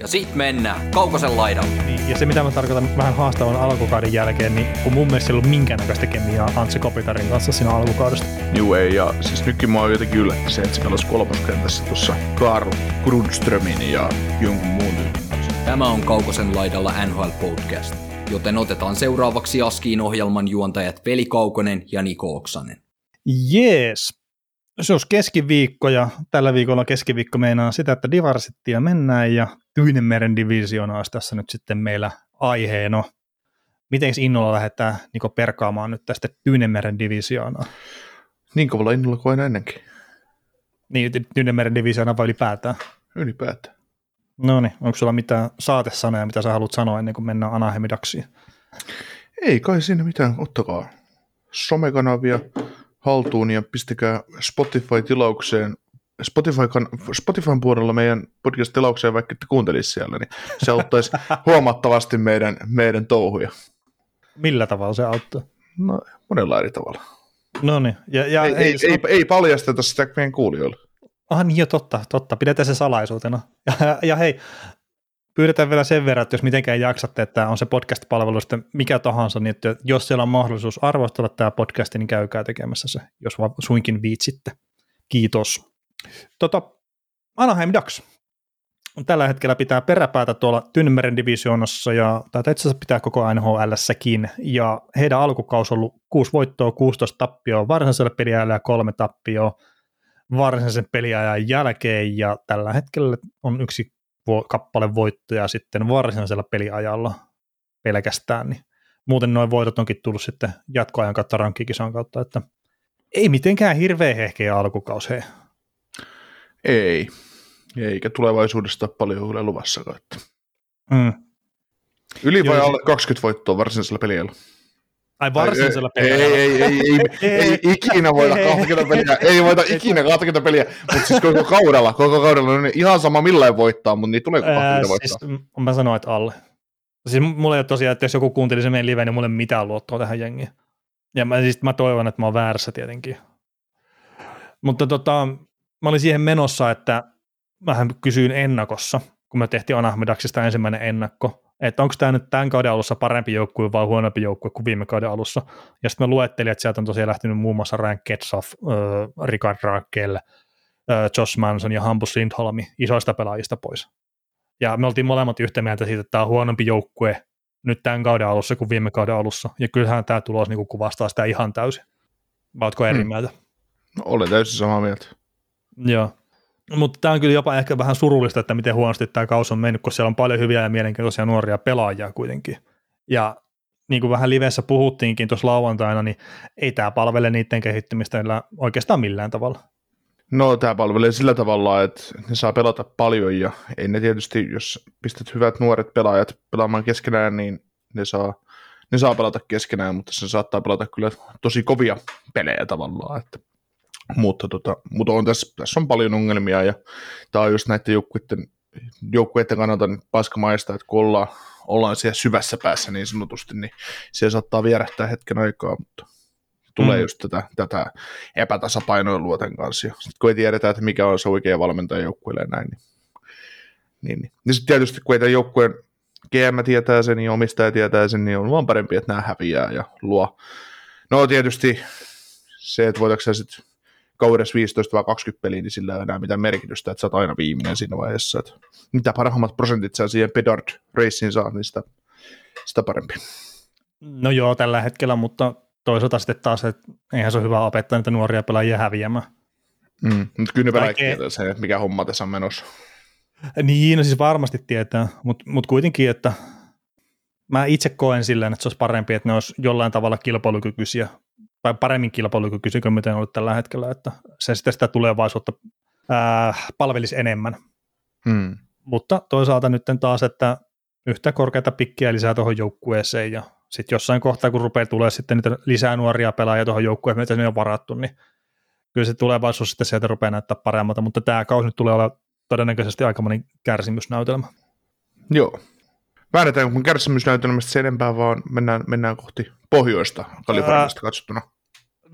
Ja sit mennään Kaukosen laidalle. Niin, ja se mitä mä tarkoitan vähän haastavan alkukauden jälkeen, niin kun mun mielestä ei ollut minkäännäköistä kemiaa Antse Kopitarin kanssa siinä alkukaudesta. Juu ei, ja siis nytkin mä oon jotenkin yllätty se, että se pelasi kolmoskentässä tuossa Karl Grundströmin ja jonkun muun. Tämä on Kaukosen laidalla NHL Podcast, joten otetaan seuraavaksi Askiin ohjelman juontajat Veli Kaukonen ja Niko Oksanen. Jees. Se olisi keskiviikko ja tällä viikolla keskiviikko meinaa sitä, että Divarsittia mennään ja Tyynemeren divisioona olisi tässä nyt sitten meillä aiheena. Miten innolla lähdetään Niko perkaamaan nyt tästä Tyynemeren divisioonaa? Niin kovalla innolla kuin aina ennenkin, Niin, Tyynemeren divisioona vai ylipäätään? ylipäätään. No niin, onko sulla mitään saatesanoja, mitä sä haluat sanoa ennen kuin mennään Anahemidaksiin? Ei kai siinä mitään, ottakaa somekanavia haltuun ja pistäkää Spotify-tilaukseen, Spotify, Spotifyn puolella meidän podcast-tilaukseen, vaikka ette kuuntelisi siellä, niin se auttaisi huomattavasti meidän, meidän touhuja. Millä tavalla se auttaa? No, monella eri tavalla. No niin, ja, ja Ei, ei, ei, ei paljasteta sitä meidän kuulijoille. Ah niin jo, totta, totta. Pidetään se salaisuutena. Ja, ja hei, pyydetään vielä sen verran, että jos mitenkään jaksatte, että on se podcast-palvelu sitten mikä tahansa, niin että jos siellä on mahdollisuus arvostella tämä podcast, niin käykää tekemässä se, jos vaan suinkin viitsitte. Kiitos. Tota, Anaheim Ducks. Tällä hetkellä pitää peräpäätä tuolla Tynmeren divisioonassa, ja tätä itse asiassa pitää koko NHLssäkin, ja heidän alkukaus on ollut 6 voittoa, 16 tappioa varsinaisella peliajalla ja kolme tappioa varsinaisen peliajan jälkeen, ja tällä hetkellä on yksi kappale voittoja sitten varsinaisella peliajalla pelkästään, niin muuten noin voitot onkin tullut sitten jatkoajan kautta rankkikisan kautta, että ei mitenkään hirveä hehkeä alkukaus he. Ei. Eikä tulevaisuudesta ole paljon kyllä luvassakaan. Että. Mm. Yli vai Joo, alle 20 voittoa varsinaisella peliajalla? Ai varsinaisella ei, peliajalla. ei, ei, ei, ei, ei, ikinä voita 20 peliä, ei voita ikinä 20 peliä, mutta siis koko kaudella, koko kaudella, niin ihan sama millain voittaa, mutta niin tuleeko 20 Ää, voittaa? siis, mä sanoin, että alle. Siis mulla ei ole tosiaan, että jos joku kuunteli se meidän live, niin mulla ei ole mitään luottoa tähän jengiin. Ja mä, siis mä toivon, että mä oon väärässä tietenkin. Mutta tota, mä olin siihen menossa, että mähän kysyin ennakossa, kun me tehtiin Anahmedaksista ensimmäinen ennakko, että onko tämä nyt tämän kauden alussa parempi joukkue vai huonompi joukkue kuin viime kauden alussa. Ja sitten mä luettelin, että sieltä on tosiaan lähtenyt muun muassa Ryan Ketsoff, äh, Richard Raquel, äh, Josh Manson ja Hampus Lindholmi isoista pelaajista pois. Ja me oltiin molemmat yhtä mieltä siitä, että tämä on huonompi joukkue nyt tämän kauden alussa kuin viime kauden alussa. Ja kyllähän tämä tulos niin kuvastaa sitä ihan täysin. Vai ootko eri Hmm. mieltä? No, olen täysin samaa mieltä. Joo. Mutta tämä on kyllä jopa ehkä vähän surullista, että miten huonosti tämä kausi on mennyt, kun siellä on paljon hyviä ja mielenkiintoisia nuoria pelaajia kuitenkin. Ja niin kuin vähän livessä puhuttiinkin tuossa lauantaina, niin ei tämä palvele niiden kehittymistä oikeastaan millään tavalla. No tämä palvelee sillä tavalla, että ne saa pelata paljon ja ei ne tietysti, jos pistät hyvät nuoret pelaajat pelaamaan keskenään, niin ne saa, ne saa pelata keskenään, mutta se saattaa pelata kyllä tosi kovia pelejä tavallaan. Että, mutta, tota, mutta on tässä, tässä on paljon ongelmia ja tämä on just näiden joukkueiden, joukkueiden kannalta nyt paskamaista, että kun ollaan, ollaan siellä syvässä päässä niin sanotusti, niin se saattaa vierähtää hetken aikaa, mutta tulee Mm. just tätä, tätä epätasapainoilua tämän kanssa. Ja sit kun ei tiedetä, että mikä on se oikea valmentaja joukkueelle näin, niin, niin, niin. Ja sitten tietysti kun ei tämän joukkueen GM tietää sen ja omistaja tietää sen, niin on vaan parempi, että nämä häviää ja luo. No tietysti se, että voitatko sä sitten kaudessa 15 vai 20 peliä, niin sillä ei ole enää mitään merkitystä, että sä oot aina viimeinen siinä vaiheessa. Että mitä parhaimmat prosentit sä siihen Pedard Racing saat, niin sitä, sitä parempi. No joo, tällä hetkellä, mutta toisaalta sitten taas, että eihän se ole hyvä opettaa niitä nuoria pelaajia häviämään. Mm. Mutta kyllä ne tietää sen, että mikä homma tässä on menossa. Niin, no siis varmasti tietää, mutta mut kuitenkin, että mä itse koen silleen, että se olisi parempi, että ne olisi jollain tavalla kilpailukykyisiä, tai paremmin kilpailukykyisiä kuin miten on ollut tällä hetkellä, että se sitten sitä tulevaisuutta ää, palvelisi enemmän. Mm. Mutta toisaalta nyt taas, että yhtä korkeata pikkiä lisää tuohon joukkueeseen ja sitten jossain kohtaa, kun rupeaa tulee sitten niitä lisää nuoria pelaajia tuohon joukkueen, mitä ne on varattu, niin kyllä se tulevaisuus sitten sieltä rupeaa näyttää paremmalta, mutta tämä kausi nyt tulee olla todennäköisesti aikamoinen kärsimysnäytelmä. Joo. Väännetään kun kärsimysnäytelmästä sen enempää, vaan mennään, mennään kohti pohjoista Kaliforniasta katsottuna.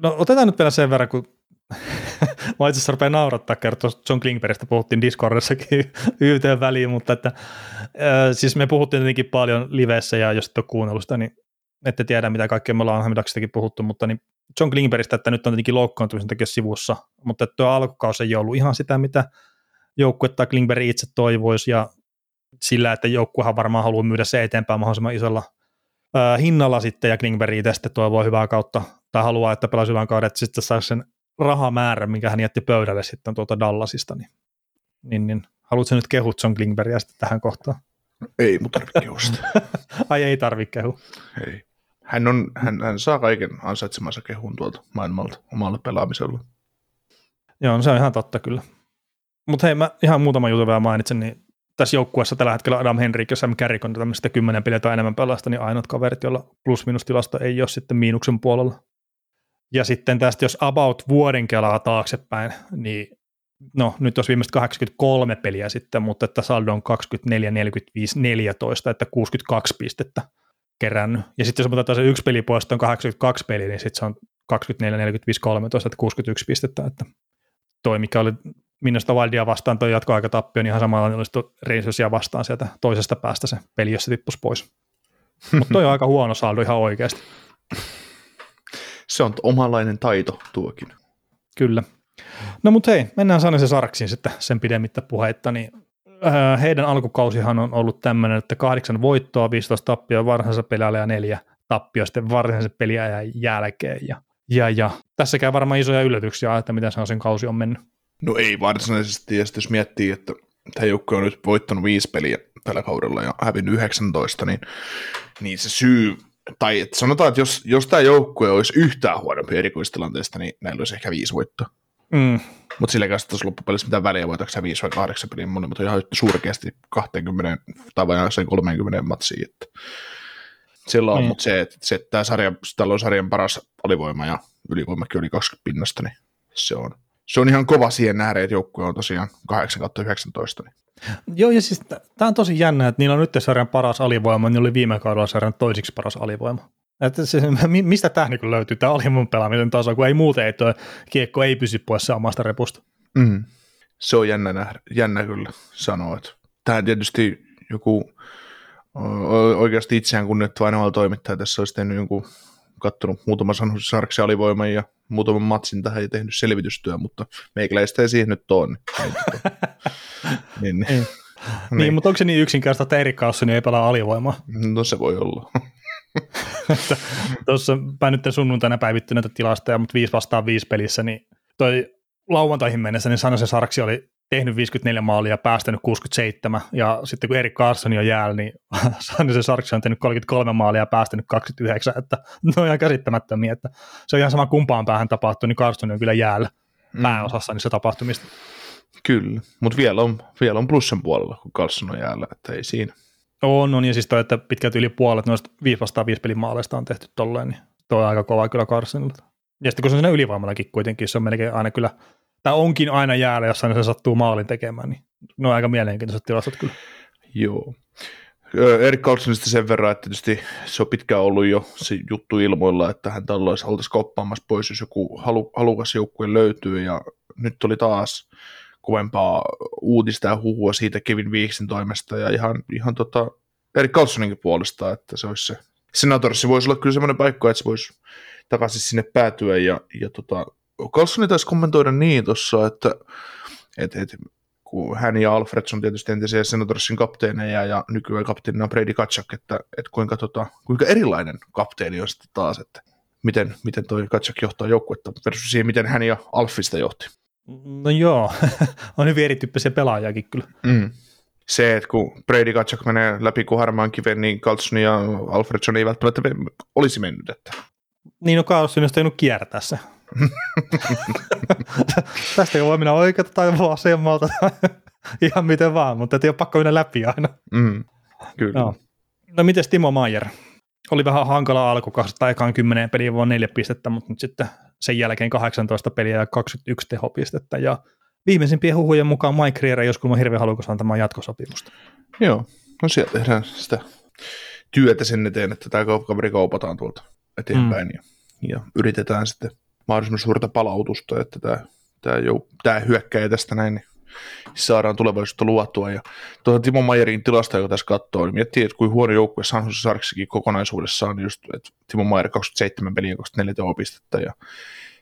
No otetaan nyt vielä sen verran, kun mä itse asiassa rupean naurattaa kertoa, John Klingbergistä puhuttiin Discordissakin yhteen väliin, mutta että, äh, siis me puhuttiin tietenkin paljon livessä ja jos et ole kuunnellut sitä, niin ette tiedä mitä kaikkea me ollaan Hamidaksistakin puhuttu, mutta niin John Klingbergistä, että nyt on tietenkin loukkaantumisen takia sivussa, mutta että tuo alkukausi ei ollut ihan sitä, mitä joukkue tai Klingberg itse toivoisi ja sillä, että joukkuehan varmaan haluaa myydä se eteenpäin mahdollisimman isolla äh, hinnalla sitten ja Klingberg itse sitten toivoo hyvää kautta tai haluaa, että pelaisi hyvän kauden, että sitten saisi sen rahamäärän, minkä hän jätti pöydälle sitten tuolta Dallasista, niin, niin, niin haluatko nyt kehut John Klingbergia sitten tähän kohtaan? Ei, mutta tarvitse kehusta. Ai ei tarvitse kehu. Ei. Hän, on, hän, hän saa kaiken ansaitsemansa kehun tuolta maailmalta omalle pelaamisella. Joo, no se on ihan totta kyllä. Mutta hei, mä ihan muutama juttu vielä mainitsen, niin tässä joukkueessa tällä hetkellä Adam Henrik ja Sam Carrick on tämmöistä kymmenen peliä tai enemmän pelasta, niin ainut kaverit, joilla plus-minus-tilasto ei ole sitten miinuksen puolella. Ja sitten tästä, jos about vuoden kelaa taaksepäin, niin no nyt olisi viimeiset 83 peliä sitten, mutta että saldo on 24, 45, 14, että 62 pistettä kerännyt. Ja sitten jos otetaan se yksi peli pois, on 82 peliä, niin sitten se on 24, 45, 13, että 61 pistettä, että toi, mikä oli minusta Wildia vastaan toi jatkoaikatappio, niin ihan samalla olisi Rangersia vastaan sieltä toisesta päästä se peli, jos se tippuisi pois. Mutta toi on aika huono saldo ihan oikeasti. Se on omanlainen taito tuokin. Kyllä. No mutta hei, mennään Sanisen Sarksiin sitten sen pidemmittä puheitta, niin äh, heidän alkukausihan on ollut tämmöinen, että kahdeksan voittoa, 15 tappioa varsinaisessa peliajalla ja neljä tappioa sitten varsinaisen peliajan jälkeen. Ja, ja, ja käy varmaan isoja yllätyksiä, että miten sen kausi on mennyt. No ei varsinaisesti, ja sitten jos miettii, että tämä joukko on nyt voittanut viisi peliä tällä kaudella ja hävinnyt 19, niin, niin se syy, tai että sanotaan, että jos, jos tämä joukkue olisi yhtään huonompi erikoistilanteesta, niin näillä olisi ehkä viisi voittoa. Mm. Mutta sillä kanssa tässä loppupelissä mitään väliä, voitaanko se viisi vai kahdeksan peliä, mutta ihan surkeasti 20 tai vain 30 matsiin. Että sillä on, mm. mutta se, että, se, että tämä sarja, tällä on sarjan paras alivoima ja ylivoimakin oli 20 pinnasta, niin se on, se on ihan kova siihen nähdä, että joukkue on tosiaan 8 19. Niin. Joo, ja siis tämä on tosi jännä, että niillä on nyt sarjan paras alivoima, niin oli viime kaudella sarjan toisiksi paras alivoima. Että se, mistä tämä niin löytyy, tämä alivoiman pelaamisen taso, kun ei muuten, että kiekko ei pysy pois omasta repusta. Mm. Se on jännä, nähdä, jännä kyllä sanoa, että tämä tietysti joku oikeasti itseään kunnioittava toimittaja tässä olisi tehnyt jonkun kattonut muutaman Sarksen alivoiman ja muutaman matsin tähän ja tehnyt selvitystyö, mutta meikäläistä ei siihen nyt ole. Niin, niin, niin. niin. mutta onko se niin yksinkertaista, että Erik Carlson ei pelaa alivoimaa? No se voi olla. Tuossa mä nyt sunnuntaina päivitty näitä tilastoja, mutta 5 vastaan 5 pelissä, niin toi lauantaihin mennessä, niin Sanosen Sarksi oli tehnyt 54 maalia ja päästänyt 67, ja sitten kun Erik Carson on jäällä, niin Sanisen Sarksi on tehnyt 33 maalia ja päästänyt 29, että ne on ihan käsittämättömiä, että se on ihan sama kumpaan päähän tapahtuu, niin Carson on kyllä jäällä mm. pääosassa niissä tapahtumista. Kyllä, mutta vielä on, vielä on plussan puolella, kun Carson on jäällä, että ei siinä. On, on, ja siis toi, että pitkälti yli puolet noista 5 vastaan 5 pelin maaleista on tehty tolleen, niin toi on aika kova kyllä Carsonilta. Ja sitten kun se on siinä ylivoimallakin kuitenkin, se on melkein aina kyllä tai onkin aina jäällä, jos se sattuu maalin tekemään, niin ne on aika mielenkiintoiset tilastot kyllä. Joo. Erik Carlsonista sen verran, että tietysti se on pitkään ollut jo se juttu ilmoilla, että hän tällaisi oltaisiin koppaamassa pois, jos joku halu, halukas joukkue löytyy, ja nyt tuli taas kovempaa uutista ja huhua siitä Kevin Viiksin toimesta, ja ihan, ihan tota, Erik Carlsoninkin puolesta, että se olisi se senatorissa voisi olla kyllä semmoinen paikka, että se voisi takaisin sinne päätyä, ja, ja tota, Carlsoni taisi kommentoida niin tuossa, että et, et, kun hän ja Alfredson tietysti entisiä Senatorsin kapteeneja ja nykyään kapteenina Brady Katchak, että, että kuinka, tota, kuinka erilainen kapteeni on sitten taas, että miten, miten toi Katchak johtaa joukkuetta versus siihen, miten hän ja Alfista johti. No joo, on hyvin erityyppisiä pelaajakin kyllä. Mm. Se, että kun Brady Katchak menee läpi kuin harmaan kiven, niin Carlson ja Alfredson ei välttämättä olisi mennyt. Että. Niin, no Carlson olisi tehnyt kiertää se. Tästä voi mennä oikealta tai vasemmalta ihan miten vaan, mutta ei ole pakko mennä läpi aina. Mm, kyllä. No, no miten Timo Maier? oli vähän hankala alku, tai ekaan 10 peliä vaan neljä pistettä, mutta nyt sitten sen jälkeen 18 peliä ja 21 tehopistettä. Ja viimeisimpien huhujen mukaan Mike Riera jos kun hirveän halukas antamaan jatkosopimusta. Joo, no siellä tehdään sitä työtä sen eteen, että tämä kaveri kaupataan tuolta eteenpäin mm. ja, ja yritetään sitten mahdollisimman suurta palautusta, että tämä, tämä, jou, tämä hyökkäjä tästä näin niin saadaan tulevaisuutta luotua. Ja tuota Timo Mayerin tilasta, joka tässä katsoo, niin miettii, että kuin huono joukkue San Jose Sarksikin kokonaisuudessaan, just, että Timo Mayer 27 peliä 24 tehopistettä ja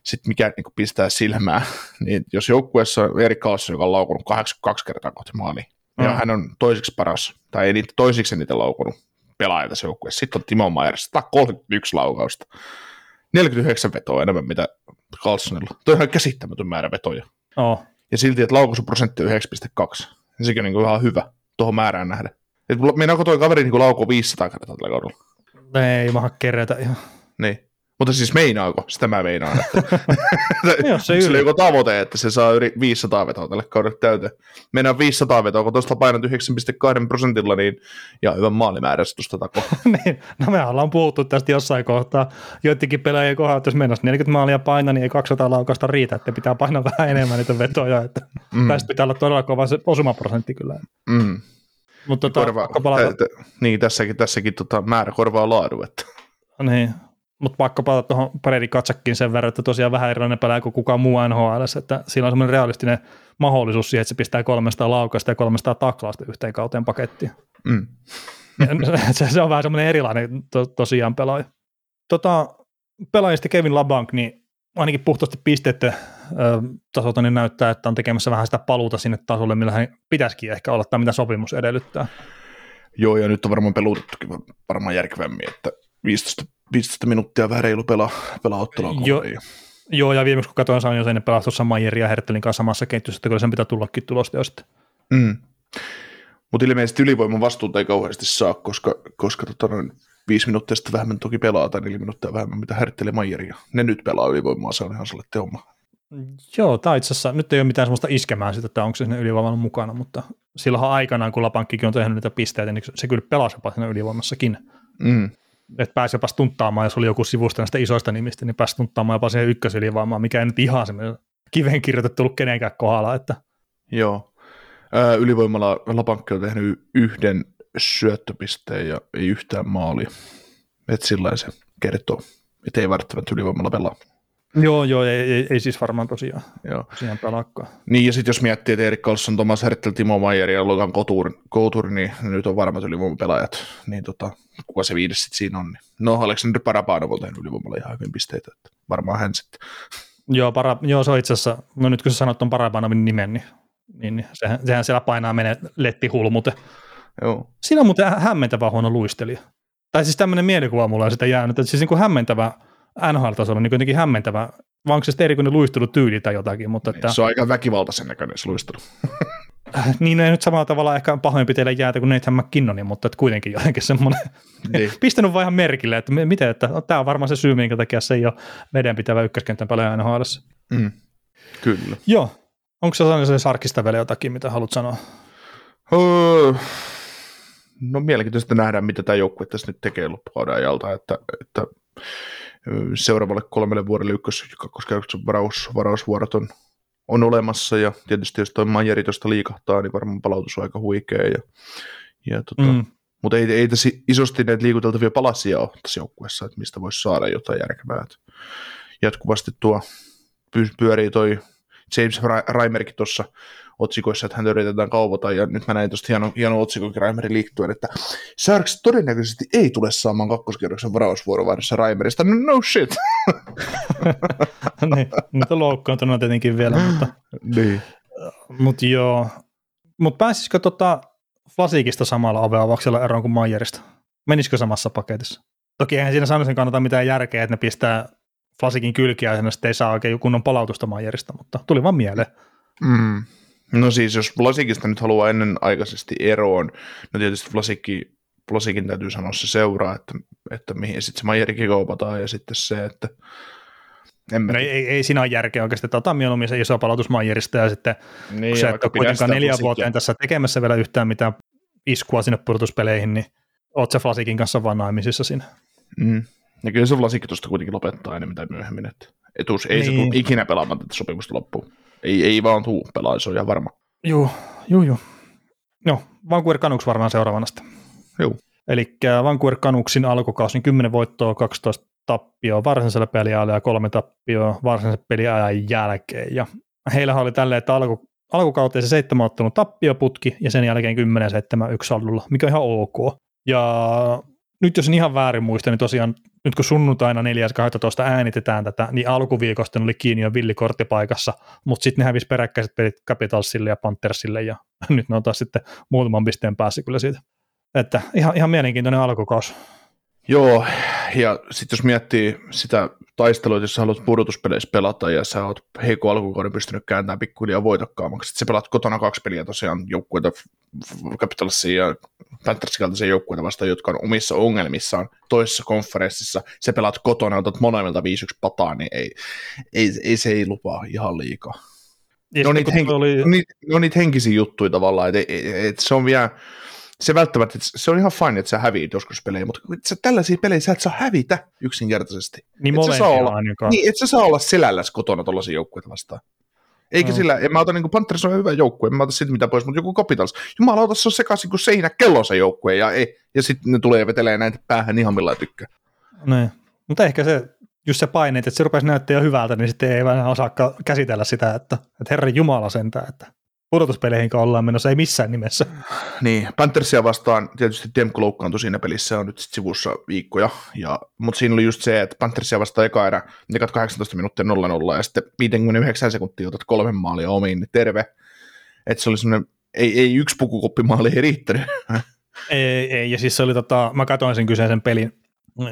sitten mikä niin pistää silmää, niin jos joukkueessa on Erik Karlsson, joka on laukunut 82 kertaa kohti maali, mm. ja hän on toiseksi paras, tai ei niitä, toisiksi eniten laukunut pelaaja tässä joukkueessa. Sitten on Timo Mayer, 131 laukausta. 49 vetoa enemmän mitä Carlsonilla. Toi on ihan käsittämätön määrä vetoja. Oh. Ja silti, että laukaisuprosentti on 9,2. Ja sekin on niin ihan hyvä tuohon määrään nähden. Et meinaako toi kaveri niin laukoo 500 kertaa tällä kaudella? Ei maha kerätä ihan. Niin. Mutta siis meinaako? Sitä mä meinaan. Että Jos se Sillä joku tavoite, että se saa yli 500 vetoa tälle kaudelle täyteen. Mennään 500 vetoa, kun tuosta painat 9,2 prosentilla, niin ja hyvän maalimäärässä tuosta tako. niin, no me ollaan puhuttu tästä jossain kohtaa. Joidenkin pelaajien kohdalla, että jos mennään 40 maalia paina, niin ei 200 laukasta riitä, että pitää painaa vähän enemmän niitä vetoja. Että mm. Tästä pitää olla todella kova se osumaprosentti kyllä. Mm. Mutta tota, Korva, palata... niin, tässäkin, tässäkin tota, määrä korvaa laadu. Että. Niin, mutta pakko palata tuohon Paredi Katsakkiin sen verran, että tosiaan vähän erilainen pelaaja kuin kukaan muu NHL, että siinä on semmoinen realistinen mahdollisuus siihen, että se pistää 300 laukasta ja 300 taklausta yhteen kauteen pakettiin. Mm. se, se, on vähän semmoinen erilainen to, tosiaan pelaaja. Tota, pelaajista Kevin Labank, niin ainakin puhtaasti pisteiden tasolta niin näyttää, että on tekemässä vähän sitä paluuta sinne tasolle, millä hän pitäisikin ehkä olla, tai mitä sopimus edellyttää. Joo, ja nyt on varmaan peluutettukin varmaan järkevämmin, että 15 15 minuuttia vähän reilu pelaa, pelaa ottelua jo. Joo, ja viimeksi kun katsoin, sain jo sen pelaa tuossa Mayerin ja Herttelin kanssa samassa ketjussa, että kyllä sen pitää tullakin tulosta jo sitten. Mm. Mutta ilmeisesti ylivoiman vastuuta ei kauheasti saa, koska, koska tota noin viisi minuuttia sitten vähemmän toki pelaa, tai neljä minuuttia vähemmän, mitä Hertteli Maieri. Ne nyt pelaa ylivoimaa, se on ihan sellainen teoma. Joo, tai itse asiassa nyt ei ole mitään sellaista iskemää sitä, että onko se sinne ylivoimalla mukana, mutta silloin aikanaan, kun Lapankkikin on tehnyt niitä pisteitä, niin se kyllä pelasi jopa siinä ylivoimassakin. Mm että pääsi jopa stunttaamaan, jos oli joku sivusta näistä isoista nimistä, niin pääsi stunttaamaan jopa siihen ykkösylivoimaan, mikä ei nyt ihan semmoinen kiven kirjoitettu ollut kenenkään kohdalla. Että. Joo. ylivoimalla Lapankki on tehnyt yhden syöttöpisteen ja ei yhtään maalia. Että sillä se kertoo, että ei välttämättä ylivoimalla pelaa. Joo, joo, ei, ei, ei siis varmaan tosiaan, joo. tosiaan pelakkaa. Niin, ja sitten jos miettii, että Erik Karlsson, Thomas Hertel, Timo Maier ja Logan Couture, niin nyt on varmat ylivoimapelaajat, niin tota, kuka se viides sitten siinä on. Niin. No, Aleksandr Parapanov on tehnyt ylivoimalla ihan hyvin pisteitä, että varmaan hän sitten. Joo, para, joo, se on itse asiassa, no nyt kun sä sanot tuon Parapanovin nimen, niin, niin, niin sehän, sehän, siellä painaa menee lettihulmute. Joo. Siinä on muuten hämmentävä huono luistelija. Tai siis tämmöinen mielikuva mulla on sitä jäänyt, että siis niin kuin hämmentävä NHL-tasolla niin kuitenkin hämmentävä, vai onko se sitten erikoinen luistelutyyli tai jotakin. Mutta niin, että, se on aika väkivaltaisen näköinen se luistelu. niin ei nyt samalla tavalla ehkä pahoinpiteille jäätä kuin Nathan McKinnonin, mutta että kuitenkin jotenkin semmoinen, niin. pistänyt vaan ihan merkille, että miten, että no, tämä on varmaan se syy, minkä takia se ei ole vedenpitävä ykköskentän pelaaja nhl mm. Kyllä. Joo. Onko se sellainen sarkista vielä jotakin, mitä haluat sanoa? Öö, no mielenkiintoista nähdä, mitä tämä joukkue tässä nyt tekee loppukauden ajalta, että, että seuraavalle kolmelle vuodelle ykkös- ja kakkoskerroksen varaus, varausvuorot on, on olemassa, ja tietysti jos tuo Majeri tuosta liikahtaa, niin varmaan palautus on aika huikea, ja, ja tota, mm. mutta ei, ei tässä isosti näitä liikuteltavia palasia ole tässä joukkueessa, että mistä voisi saada jotain järkevää. Että jatkuvasti tuo pyörii toi James Reimerkin tuossa otsikoissa, että häntä yritetään kaupata, ja nyt mä näin tuosta hieno, hieno otsikon Raimerin liittyen, että Sharks todennäköisesti ei tule saamaan kakkoskierroksen varausvuorovaihdossa Raimerista, no, no shit. niin, nyt on loukkaantunut tietenkin vielä, mutta, niin. mutta joo. Mutta pääsisikö tota Flasikista samalla oveavauksella eroon kuin Mayerista? Menisikö samassa paketissa? Toki eihän siinä sanoisin kannata mitään järkeä, että ne pistää Flasikin kylkiä ja sitten ei saa oikein kunnon palautusta Mayerista, mutta tuli vaan mieleen. Mm. No siis, jos Vlasikista nyt haluaa ennenaikaisesti eroon, no tietysti Vlasikki, Vlasikin täytyy sanoa se seuraa, että, että mihin sitten se Majerikin kaupataan, ja sitten se, että en no ei, ei, ei, siinä ole järkeä oikeasti, että otan mieluummin se iso palautus Majerista ja sitten niin, kun sä et ole kuitenkaan neljä vuoteen tässä tekemässä vielä yhtään mitään iskua sinne pudotuspeleihin, niin oot se Flasikin kanssa vaan naimisissa siinä. Mm. Ja kyllä se Vlasikki tuosta kuitenkin lopettaa enemmän tai myöhemmin, että etuus ei niin. se tule ikinä pelaamaan tätä sopimusta loppuun. Ei, ei vaan tuu pelaa, se on ihan varma. Joo, joo, joo. Joo, Vancouver Canucks varmaan seuraavana sitten. Joo. Eli Vancouver Canucksin alkukausi, niin 10 voittoa, 12 tappioa varsinaisella peliajalla ja kolme tappioa varsinaisen peliajan jälkeen. Ja heillähän oli tälleen, että alku, alkukauteen se seitsemän ottelun tappioputki ja sen jälkeen 10 7 yksi saldulla, mikä on ihan ok. Ja nyt jos en ihan väärin muista, niin tosiaan nyt kun sunnuntaina 4.12. äänitetään tätä, niin alkuviikosta oli kiinni jo villikorttipaikassa, mutta sitten ne hävisi peräkkäiset pelit Capitalsille ja Panthersille ja nyt ne on taas sitten muutaman pisteen päässä kyllä siitä. Että ihan, ihan mielenkiintoinen alkukausi. Joo, ja sitten jos miettii sitä taistelua, jos sä haluat pudotuspeleissä pelata ja sä oot heikko alkukauden pystynyt kääntämään pikkuhiljaa voitokkaammaksi, sitten sä pelaat kotona kaksi peliä tosiaan joukkueita Capitalsia ja Panthersin kaltaisia joukkueita vastaan, jotka on omissa ongelmissaan toisessa konferenssissa, sä pelaat kotona ja otat molemmilta 5-1 pataa, niin ei, ei, ei, se ei lupaa ihan liikaa. Ja Ne on, niitä henki, oli, ne on niitä henkisiä juttuja tavallaan, että et, et se on vielä, se välttämättä, että se on ihan fine, että sä häviit joskus pelejä, mutta sä, tällaisia pelejä sä et saa hävitä yksinkertaisesti. niin et sä saa olla- ainakaan. Niin, et sä saa olla selälläs kotona tuollaisia joukkueita vastaan. Eikä No. sillä, en mä ota niin Panthers on hyvä joukkue, en mä ota siitä mitään pois, mutta joku Capitals, jumalauta, se on sekaisin kuin seinä kello se joukkue, ja, ei, ja sitten ne tulee ja vetelee näitä päähän ihan millä tykkää. Niin. Mutta ehkä se, just se paine, että se rupesi näyttää jo hyvältä, niin sitten ei enää osaa käsitellä sitä, että, että herran jumala sentään, että pudotuspeleihin ollaan menossa, ei missään nimessä. Niin, Panthersia vastaan tietysti Demko loukkaantui siinä pelissä, on nyt sit sivussa viikkoja, ja, mutta siinä oli just se, että Panthersia vastaan eka erä, ekat 18 minuuttia 0-0, ja sitten 59 sekuntia otat kolme maalia omiin, niin terve. Että se oli semmoinen, ei, ei yksi pukukoppimaali ei riittänyt. Ei, ei, ja siis se oli tota, mä katsoin sen kyseisen pelin,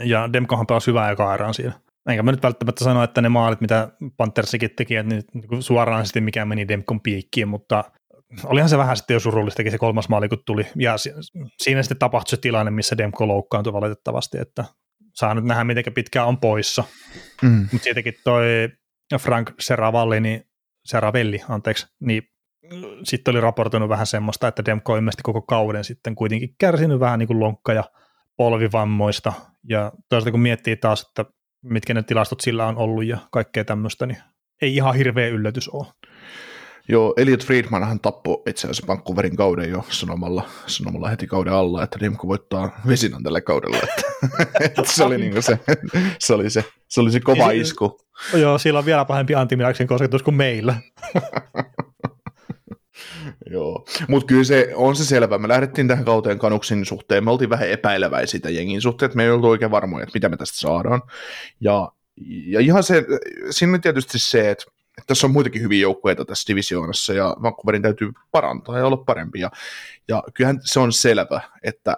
ja Demkohan pelasi hyvää eka erään siinä. Enkä mä nyt välttämättä sano, että ne maalit, mitä Panthersikin teki, että nyt niin suoraan sitten mikä meni Demkon piikkiin, mutta olihan se vähän sitten jo surullistakin se kolmas maali, kun tuli. Ja si- siinä sitten tapahtui se tilanne, missä Demko loukkaantui valitettavasti, että saa nyt nähdä, miten pitkään on poissa. Mm. Mutta siitäkin toi Frank Seravalli, niin Seravelli, anteeksi, niin sitten oli raportoinut vähän semmoista, että Demko on ilmeisesti koko kauden sitten kuitenkin kärsinyt vähän niin kuin lonkka- ja polvivammoista. Ja toisaalta kun miettii taas, että mitkä ne tilastot sillä on ollut ja kaikkea tämmöistä, niin ei ihan hirveä yllätys ole. Joo, Elliot Friedmanhan tappoi itse asiassa Vancouverin kauden jo sanomalla, sanomalla heti kauden alla, että Demko voittaa Vesinan tällä kaudella. Että, että se, oli niinku se, se, oli se, se oli se kova isku. Joo, sillä on vielä pahempi antimilaksin kosketus kuin meillä. Joo, mutta kyllä se on se selvä. Me lähdettiin tähän kauteen kanuksin suhteen, me oltiin vähän epäileväisiä siitä jengin suhteen, että me ei oltu oikein varmoja, että mitä me tästä saadaan. Ja, ja ihan se, siinä on tietysti se, että tässä on muitakin hyviä joukkueita tässä divisioonassa ja Vancouverin täytyy parantaa ja olla parempi. Ja, ja kyllähän se on selvä, että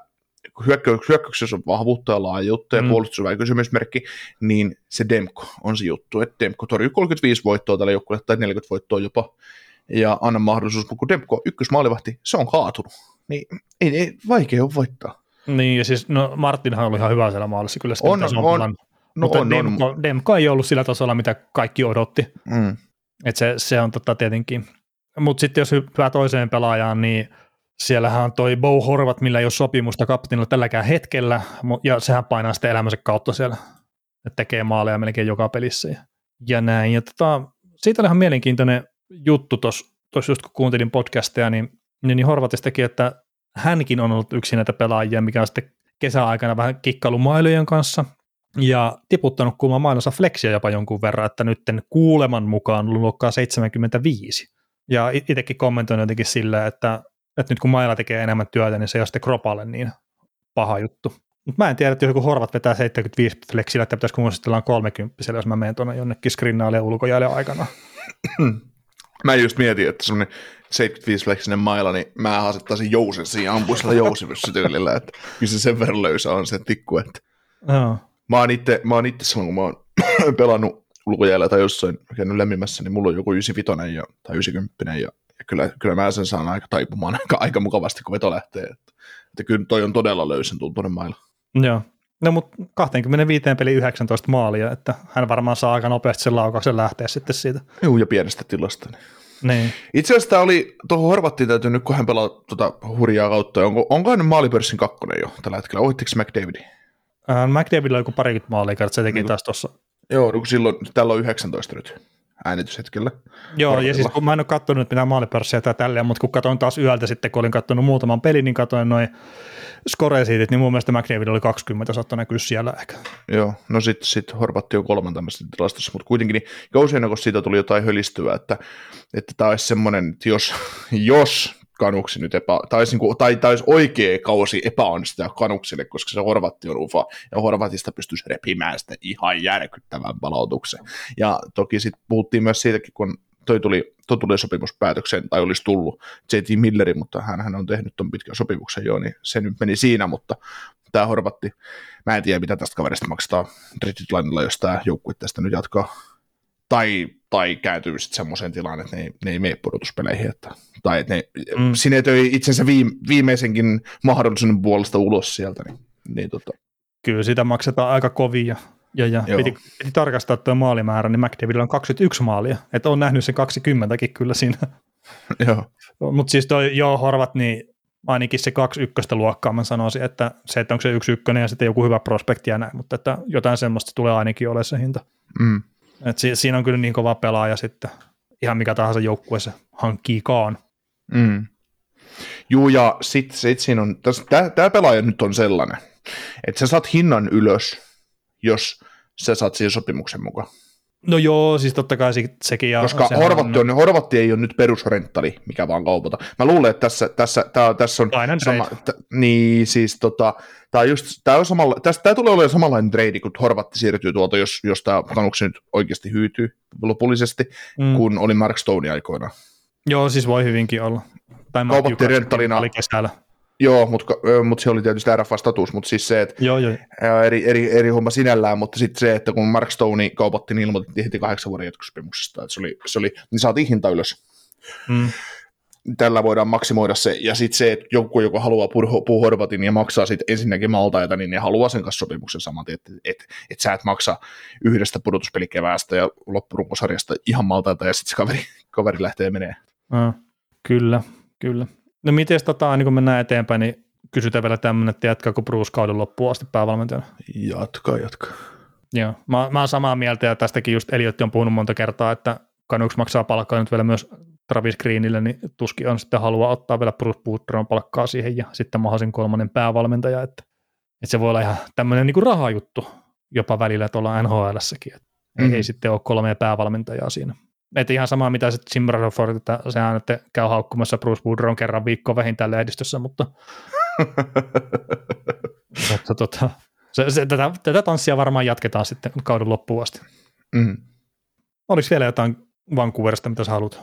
kun hyökkä- hyökkäyksessä on vahvuutta ja laajuutta ja Mm. puolustus on kysymysmerkki, niin se Demko on se juttu, että Demko torjuu 35 voittoa tällä joukkueella tai 40 voittoa jopa ja anna mahdollisuus, mutta kun Demko on ykkösmaalivahti, se on kaatunut, niin ei, ei vaikea ole voittaa. Niin, ja siis no Martinhan on ollut ihan hyvä siellä maalissa kyllä. On, se on. pelannut. No Mutta on, on. Demko, Demko ei ollut sillä tasolla, mitä kaikki odotti. Mm. Et se, se on tota tietenkin. Mutta sitten jos hyppää toiseen pelaajaan, niin siellähän on toi Bo Horvat, millä ei ole sopimusta kapteenilla tälläkään hetkellä, ja sehän painaa sitten elämänsä kautta siellä, että tekee maaleja melkein joka pelissä ja, ja näin. Ja tota, siitä oli ihan mielenkiintoinen juttu tuossa just kun kuuntelin podcasteja, niin, niin, niin Horvatistakin, että hänkin on ollut yksi näitä pelaajia, mikä on sitten kesäaikana vähän kikkailu mailujen kanssa, ja tiputtanut kuulemma mainonsa flexia jopa jonkun verran, että nytten kuuleman mukaan luokkaa 75. Ja it- itsekin kommentoin jotenkin sillä, että, että nyt kun mailla tekee enemmän työtä, niin se ei ole sitten kropalle niin paha juttu. Mutta mä en tiedä, että jos joku Horvat vetää 75 flexillä, että pitäisikö mun sitten olla 30, jos mä menen tuonne jonnekin skrinnaalle ulkojalle aikana. Mä just mietin, että semmoinen 75-fleksinen maila, niin mä asettaisin jousen siihen ampuisella jousivyssä tyylillä, että kyllä se sen verran löysä on se tikku, että Joo. mä oon itse, mä oon itse silloin, kun mä oon pelannut ulkojäällä tai jossain käynyt lämmimässä, niin mulla on joku 95 ja, tai 90 ja, ja kyllä, kyllä mä sen saan aika taipumaan aika, aika mukavasti, kun veto lähtee. Että, että kyllä toi on todella löysän tuntuinen mailla. Joo. No mutta 25 peli 19 maalia, että hän varmaan saa aika nopeasti sen laukauksen lähteä sitten siitä. Juu, ja pienestä tilasta. Niin. Niin. Itse asiassa tämä oli, tuohon Horvattiin täytyy nyt, kun hän pelaa tuota hurjaa kautta, onko, onko hän maalipörssin kakkonen jo tällä hetkellä? Ohittiko McDavidin? Äh, McDavidilla on joku parikymmentä maalia, että se teki Niin. taas tuossa. Joo, kun silloin, tällä on 19 nyt äänityshetkellä. Joo, ja Korvilla. siis kun mä en ole katsonut mitään maalipörssiä tai tälleen, mutta kun katsoin taas yöltä sitten, kun olin katsonut muutaman pelin, niin katsoin noin score-siitit, niin mun mielestä McDavid oli 20, saattoi näkyä siellä ehkä. Joo, no sitten sit Horvatti on kolman tämmöisessä tilastossa, mutta kuitenkin niin kuin siitä tuli jotain hölistyä, että että olisi semmoinen, että jos, jos kanuksi nyt epä, tai, olisi, niin kuin, tai, tai oikea kausi epäonnistua kanuksille, koska se Horvatti on ufa, ja Horvatista pystyisi repimään sitä ihan järkyttävän palautuksen. Ja toki sitten puhuttiin myös siitäkin, kun toi tuli, toi tuli sopimuspäätökseen, tai olisi tullut JT Milleri, mutta hän on tehnyt ton pitkän sopimuksen jo, niin se nyt meni siinä, mutta tämä Horvatti, mä en tiedä mitä tästä kaverista maksetaan Lineilla, jos tämä joukkue tästä nyt jatkaa. Tai, tai kääntyy sitten semmoiseen tilaan, että ne ei, ne ei mene pudotuspeleihin. Että, tai että ne mm. sinetöi itsensä viime, viimeisenkin mahdollisuuden puolesta ulos sieltä. Niin, niin tota, Kyllä sitä maksetaan aika kovia. Ja, ja Joo. piti, piti, tarkastaa tuo maalimäärä, niin McDavidilla on 21 maalia. Että on nähnyt se 20kin kyllä siinä. joo. Mutta siis toi joo, Horvat, niin ainakin se kaksi ykköstä luokkaa mä sanoisin, että se, että onko se yksi ykkönen ja sitten joku hyvä prospekti ja näin, mutta että jotain semmoista tulee ainakin ole se hinta. Mm. Et si- siinä on kyllä niin kova pelaaja sitten, ihan mikä tahansa joukkueessa hankkiikaan. Mm. Juu, ja sitten sit siinä on, tämä pelaaja nyt on sellainen, että sä saat hinnan ylös, jos sä saat siihen sopimuksen mukaan. No joo, siis totta kai se- sekin. Ja Koska Horvatti, on, Horvatti ei ole nyt perusrenttali, mikä vaan kaupata. Mä luulen, että tässä, tässä, tää, tässä on Aina sama, t- niin siis tota, tää, on just, tää, on samalla, tästä, tää tulee olemaan samanlainen trade, kun Horvatti siirtyy tuolta, jos, jos tämä kanuksi nyt oikeasti hyytyy lopullisesti, Mm. kun oli Mark Stone aikoinaan. Joo, siis voi hyvinkin olla. Tai Kaupattiin renttalina. oli kesällä. Joo, mutta mut se oli tietysti RFA-status, mutta siis se, että Joo, joo. eri, eri, eri homma sinällään, mutta sitten se, että kun Mark Stone kaupattiin, niin ilmoitettiin heti kahdeksan vuoden jatkosopimuksesta, että se oli, se oli, niin saatiin hinta ylös. Mm. tällä voidaan maksimoida se, ja sitten se, että joku, joka haluaa puhua, Horvatin ja maksaa sitten ensinnäkin maltaita, niin ne haluaa sen kanssa sopimuksen saman että et, et sä et maksa yhdestä pudotuspelikeväästä ja loppurunkosarjasta ihan maltaita, ja sitten se kaveri, kaveri lähtee menee. Ah, kyllä, kyllä. No miten tota, niin kun mennään eteenpäin, niin kysytään vielä tämmöinen, että jatkaako Bruce kauden loppuun asti päävalmentajana. Jatka, jatka. Joo, mä, mä oon samaa mieltä ja tästäkin just Eliotti on puhunut monta kertaa, että Canucks maksaa palkkaa nyt vielä myös Travis Greenille, niin tuskin on sitten halua ottaa vielä Bruce Boudreaux'n palkkaa siihen ja sitten mahdollisen kolmannen päävalmentaja, että, että se voi olla ihan tämmöinen niin rahajuttu jopa välillä tuolla että mm. Mhm. ei sitten ole kolmea päävalmentajaa siinä. Että ihan sama mitä se Jim Rutherford, että sehän että käy haukkumassa Bruce Boudreaux'n kerran viikko vähintään lehdistössä, mutta, mutta tota, se, se, tätä, tätä tanssia varmaan jatketaan sitten kauden loppuun asti. mm. Oliko vielä jotain Vancouverista, mitä sä haluat?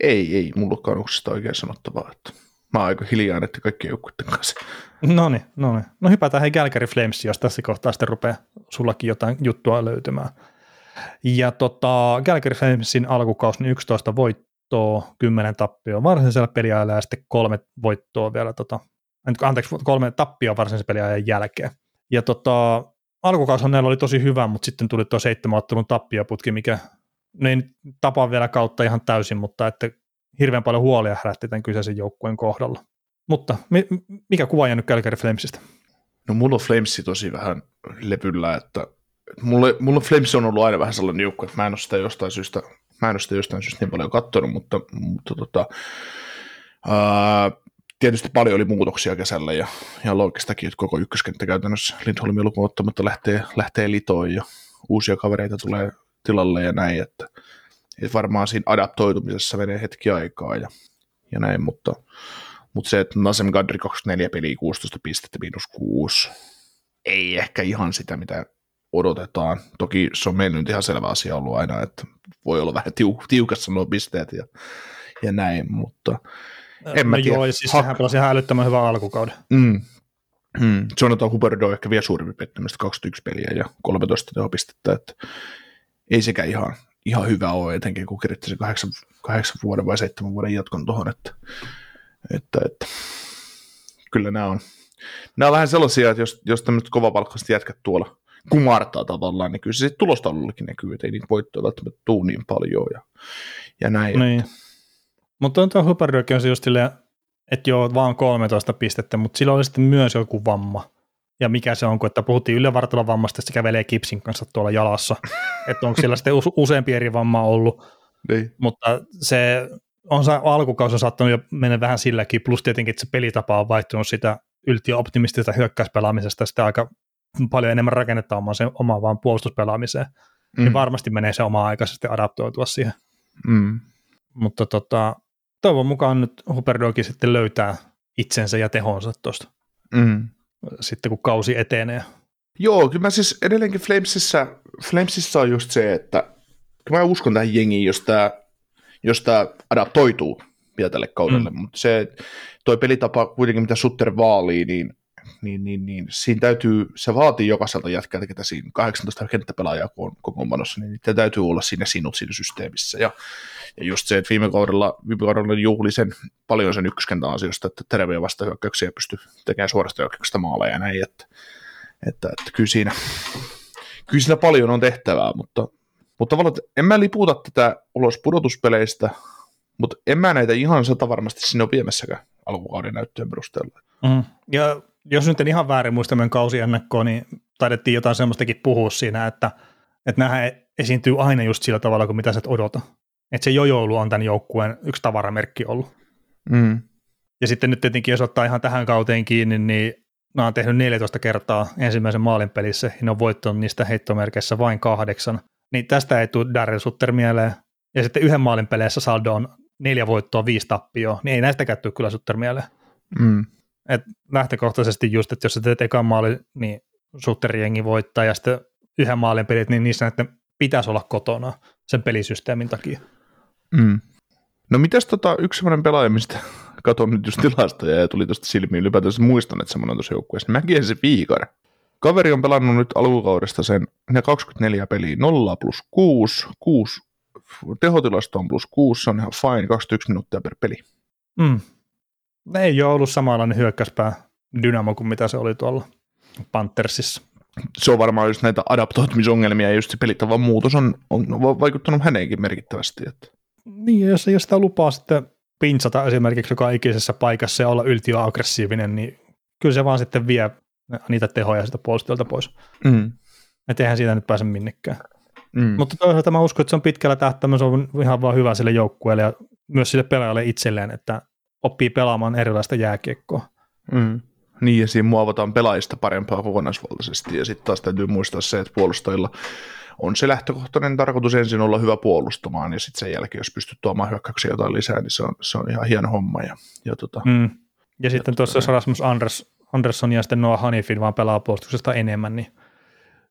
Ei, ei, mulla ole kanuksesta oikein sanottavaa, että mä oon aika hiljaa näiden kaikkien joukkuiden kanssa. No niin, no niin. No hypätään hei Calgary Flames, jos tässä kohtaa sitten rupeaa sullakin jotain juttua löytymään. Ja tota, Calgary Flamesin alkukausi niin 11 voittoa, 10 tappioa varsinaisella peliajalla ja sitten kolme voittoa vielä, tota, anteeksi, kolme tappioa varsinaisen peliajan jälkeen. Ja tota, alkukausi näillä oli tosi hyvä, mutta sitten tuli tuo seitsemän ottelun tappioputki, mikä ne ei nyt tapaa vielä kautta ihan täysin, mutta että hirveän paljon huolia herätti tämän kyseisen joukkueen kohdalla. Mutta mi- mikä kuva on jäänyt Calgary Flamesista? No mulla on Flamesi tosi vähän levyllä, että mulle, mulla Flames on ollut aina vähän sellainen joukko, että mä en ole sitä jostain syystä, mä en ole sitä jostain syystä niin paljon katsonut, mutta, mutta tota, ää, tietysti paljon oli muutoksia kesällä ja, ja logistakin, että koko ykköskenttä käytännössä Lindholmin lukuun ottamatta lähtee, lähtee litoon ja uusia kavereita tulee tilalle ja näin, että, että varmaan siinä adaptoitumisessa menee hetki aikaa ja, ja näin, mutta, mutta se, että Nasem Gadri 24 peliä, 16 pistettä, miinus 6, ei ehkä ihan sitä, mitä odotetaan. Toki se on meillä nyt ihan selvä asia ollut aina, että voi olla vähän tiu- tiukassa nuo pisteet ja, ja näin, mutta en mä no tiedä. joo, ja siis Hak- sehän pelasi ihan älyttömän hyvän alkukauden. Mm. Mm. Jonathan Huberdo on ehkä vielä suurempi pettymys, 21 peliä ja 13 tehopistettä, että ei sekä ihan, ihan hyvä ole, etenkin kun kiritti se kahdeksan, kahdeksan vuoden vai seitsemän vuoden jatkon tuohon, että, että, että kyllä nämä on, nämä on vähän sellaisia, että jos, jos tämmöiset kovapalkkaiset jätkät tuolla kumartaa tavallaan, niin kyllä se sitten tulostaulullakin näkyy, että ei niitä voittoja välttämättä tuu niin paljon ja, ja näin. Niin. Mutta on tuo Huberdokin on se just silleen, että joo, vaan 13 pistettä, mutta sillä oli sitten myös joku vamma. ja mikä se on, kun että puhuttiin ylävartalon vammasta, että se kävelee kipsin kanssa tuolla jalassa, että onko siellä sitten useampi eri vamma ollut, Niin. mutta se on se alkukausi on saattanut jo mennä vähän silläkin, plus tietenkin, että se pelitapa on vaihtunut sitä yltiöoptimistista hyökkäyspelaamisesta sitten aika paljon enemmän rakennetta omaan, se, omaan vaan puolustuspelaamiseen, mm. niin varmasti menee se oma aikaisesti adaptoitua siihen. Mm. Mutta tota, toivon mukaan nyt Huberdogi sitten löytää itsensä ja tehonsa tuosta Mm. sitten, kun kausi etenee. Joo, kyllä mä siis edelleenkin Flamesissa, Flamesissa on just se, että kyllä mä uskon tähän jengiin, jos tämä jos tää adaptoituu vielä tälle kaudelle, mm. mutta se, toi pelitapa kuitenkin, mitä Sutter vaalii, niin, niin, niin, niin siinä täytyy, se vaatii jokaiselta jätkältä, ketä siinä 18 kenttäpelaajaa kun on kokoonpanossa, niin niitä täytyy olla siinä sinut siinä systeemissä, ja, ja just se, että viime kaudella, viime kaudella juhli sen, paljon sen ykköskentän asioista, että terveä vastahyökkäyksiä pystyy tekemään suorasta hyökkäyksestä maaleja ja näin, että, että, että kyllä siinä, kyllä siinä paljon on tehtävää, mutta, mutta tavallaan, en mä liputa tätä ulos pudotuspeleistä, mutta en mä näitä ihan sata varmasti sinne ole viemässäkään alkukauden näyttöjen perusteella. Mm. Ja jos nyt en ihan väärin muista meidän kausiennakkoa, niin taidettiin jotain semmoistakin puhua siinä, että, että nämä esiintyy aina just sillä tavalla kuin mitä sä et odota. Että se jojoulu on tämän joukkueen yksi tavaramerkki ollut. Mm. Ja sitten nyt tietenkin, jos ottaa ihan tähän kauteen kiinni, niin nämä on tehnyt 14 kertaa ensimmäisen maalin pelissä, ja ne on voittanut niistä heittomerkeissä vain kahdeksan. Niin tästä ei tule Daryl Sutter mieleen. Ja sitten yhden maalin peleissä saldo on neljä voittoa, viisi tappioa, niin ei näistäkään tule kyllä Sutter mieleen. Mm. Et lähtökohtaisesti just, että jos sä teet ekan maali, niin Sutter-jengi voittaa, ja sitten yhden maalin pelit, niin niissä näiden pitäisi olla kotona sen pelisysteemin takia. Mm. No mitäs tota, yksi semmoinen pelaaja, mistä katon nyt just tilastoja ja tuli tuosta silmiin ylipäätään muistan, että semmoinen on tuossa joukkueessa, mäkin se Viikar. Kaveri on pelannut nyt alkukaudesta sen ne 24 peliä 0 plus 6, 6 tehotilasto on plus 6, se on ihan fine, 21 minuuttia per peli. Mm. Ei ole ollut samanlainen hyökkäyspää dynamo kuin mitä se oli tuolla Panthersissa. Se on varmaan just näitä adaptoitumisongelmia ja just se pelitavan muutos on, on vaikuttanut häneenkin merkittävästi. Että. Niin, ja jos ei ole sitä lupaa sitten pintsata esimerkiksi joka ikisessä paikassa ja olla yltiöaggressiivinen, niin kyllä se vaan sitten vie niitä tehoja sitä puolustajalta pois. Mm. Että eihän siitä nyt pääse minnekään. Mm. Mutta toisaalta mä uskon, että se on pitkällä tähtäimellä, se on ihan vaan hyvä sille joukkueelle ja myös sille pelaajalle itselleen, että oppii pelaamaan erilaista jääkiekkoa. Mm. Niin, ja siinä muovataan pelaajista parempaa kokonaisvaltaisesti, ja sitten taas täytyy muistaa se, että puolustajilla on se lähtökohtainen tarkoitus ensin olla hyvä puolustamaan, ja sitten sen jälkeen, jos pystyt tuomaan hyökkäyksiä jotain lisää, niin se on, se on ihan hieno homma. Ja, ja, tota, mm. ja sitten tuossa jos Rasmus Anders, Andersson ja sitten Noah Hanifin vaan pelaa puolustuksesta enemmän, niin,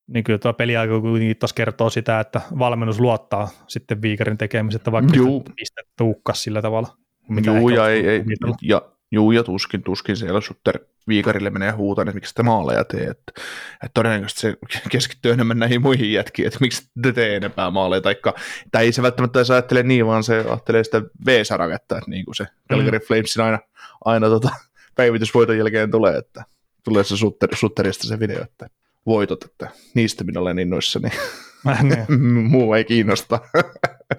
niin kyllä tuo peliaika kuitenkin taas kertoo sitä, että valmennus luottaa sitten viikarin tekemisestä, vaikka pistet tuukkas sillä tavalla. Juu, ja, ei, ei, ja, juu, ja tuskin, tuskin siellä Sutter viikarille menee huutaan, että miksi te maaleja tee, että, että todennäköisesti se keskittyy enemmän näihin muihin jätkiin, että miksi te tee enempää maaleja, taikka, tai ei se välttämättä edes ajattele niin, vaan se ajattelee sitä V-saraketta, että niin kuin se Calgary mm. Flamesin aina, aina tota, päivitysvoiton jälkeen tulee, että tulee se Sutter, Sutterista se video, että voitot, että niistä minä olen innoissani. Muu ei kiinnosta.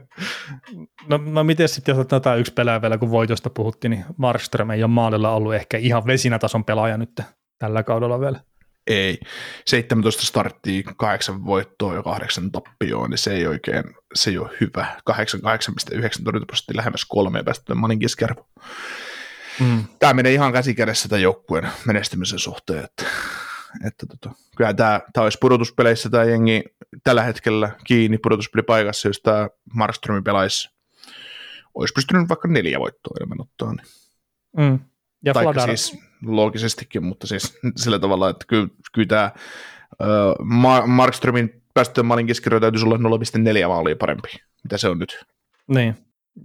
no, no miten sitten, jos otetaan yksi pelaaja vielä, kun voitosta puhuttiin, niin Markström ei ole maalilla ollut ehkä ihan vesinätason pelaaja nyt tällä kaudella vielä. Ei. 17 starttia, 8 voittoa ja 8 tappioon, niin se ei oikein, se ei ole hyvä. 88,9 torjuntaprosentti lähemmäs kolmeen päästettyä manin keskiarvo. Mm. Tämä menee ihan käsikädessä tämän joukkueen menestymisen suhteen, että, että tota, kyllä tämä, tämä olisi pudotuspeleissä tämä jengi tällä hetkellä kiinni pudotuspelipaikassa, jos tämä Markström pelaisi, olisi pystynyt vaikka neljä voittoa enemmän ottaa. Niin. Mm. Ja Taikka Fladar... siis loogisesti,kin, mutta siis sillä tavalla, että kyllä, kyllä tämä Markströmin päästöön maalin keskiarvo täytyisi olla 0,4 maalia parempi, mitä se on nyt. Niin,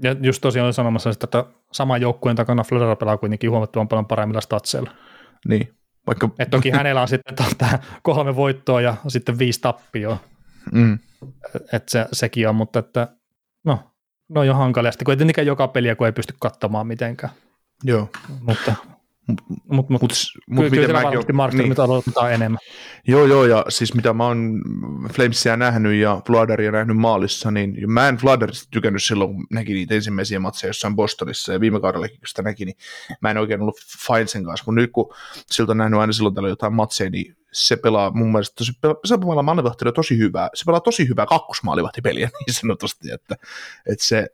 ja just tosiaan olin sanomassa, että sama joukkueen takana Florida pelaa kuitenkin huomattavan paljon paremmilla statseilla. Niin. Vaikka... Et toki hänellä on sitten tämä kolme voittoa ja sitten viisi tappioa. Mm. Että se, sekin on, mutta että no, no jo hankaliasti, kun ei tietenkään joka peliä, kun ei pysty katsomaan mitenkään. Joo. Mutta mutta mut, mut, mut kyllä, kyllä varmasti Markströmit niin. aloittaa enemmän. Joo, joo, ja siis mitä mä oon Flamesia nähnyt ja Flooderia nähnyt maalissa, niin mä en Flooderista tykännyt silloin, kun näki niitä ensimmäisiä matseja jossain Bostonissa ja viime kaudellakin, kun sitä näki, niin mä en oikein ollut fine sen kanssa, mutta nyt kun siltä on nähnyt aina silloin tällä jotain matseja, niin se pelaa mun mielestä tosi, se pelaa maalivahtilla tosi hyvää, se pelaa tosi hyvää kakkosmaalivahtipeliä niin sanotusti, että, että se,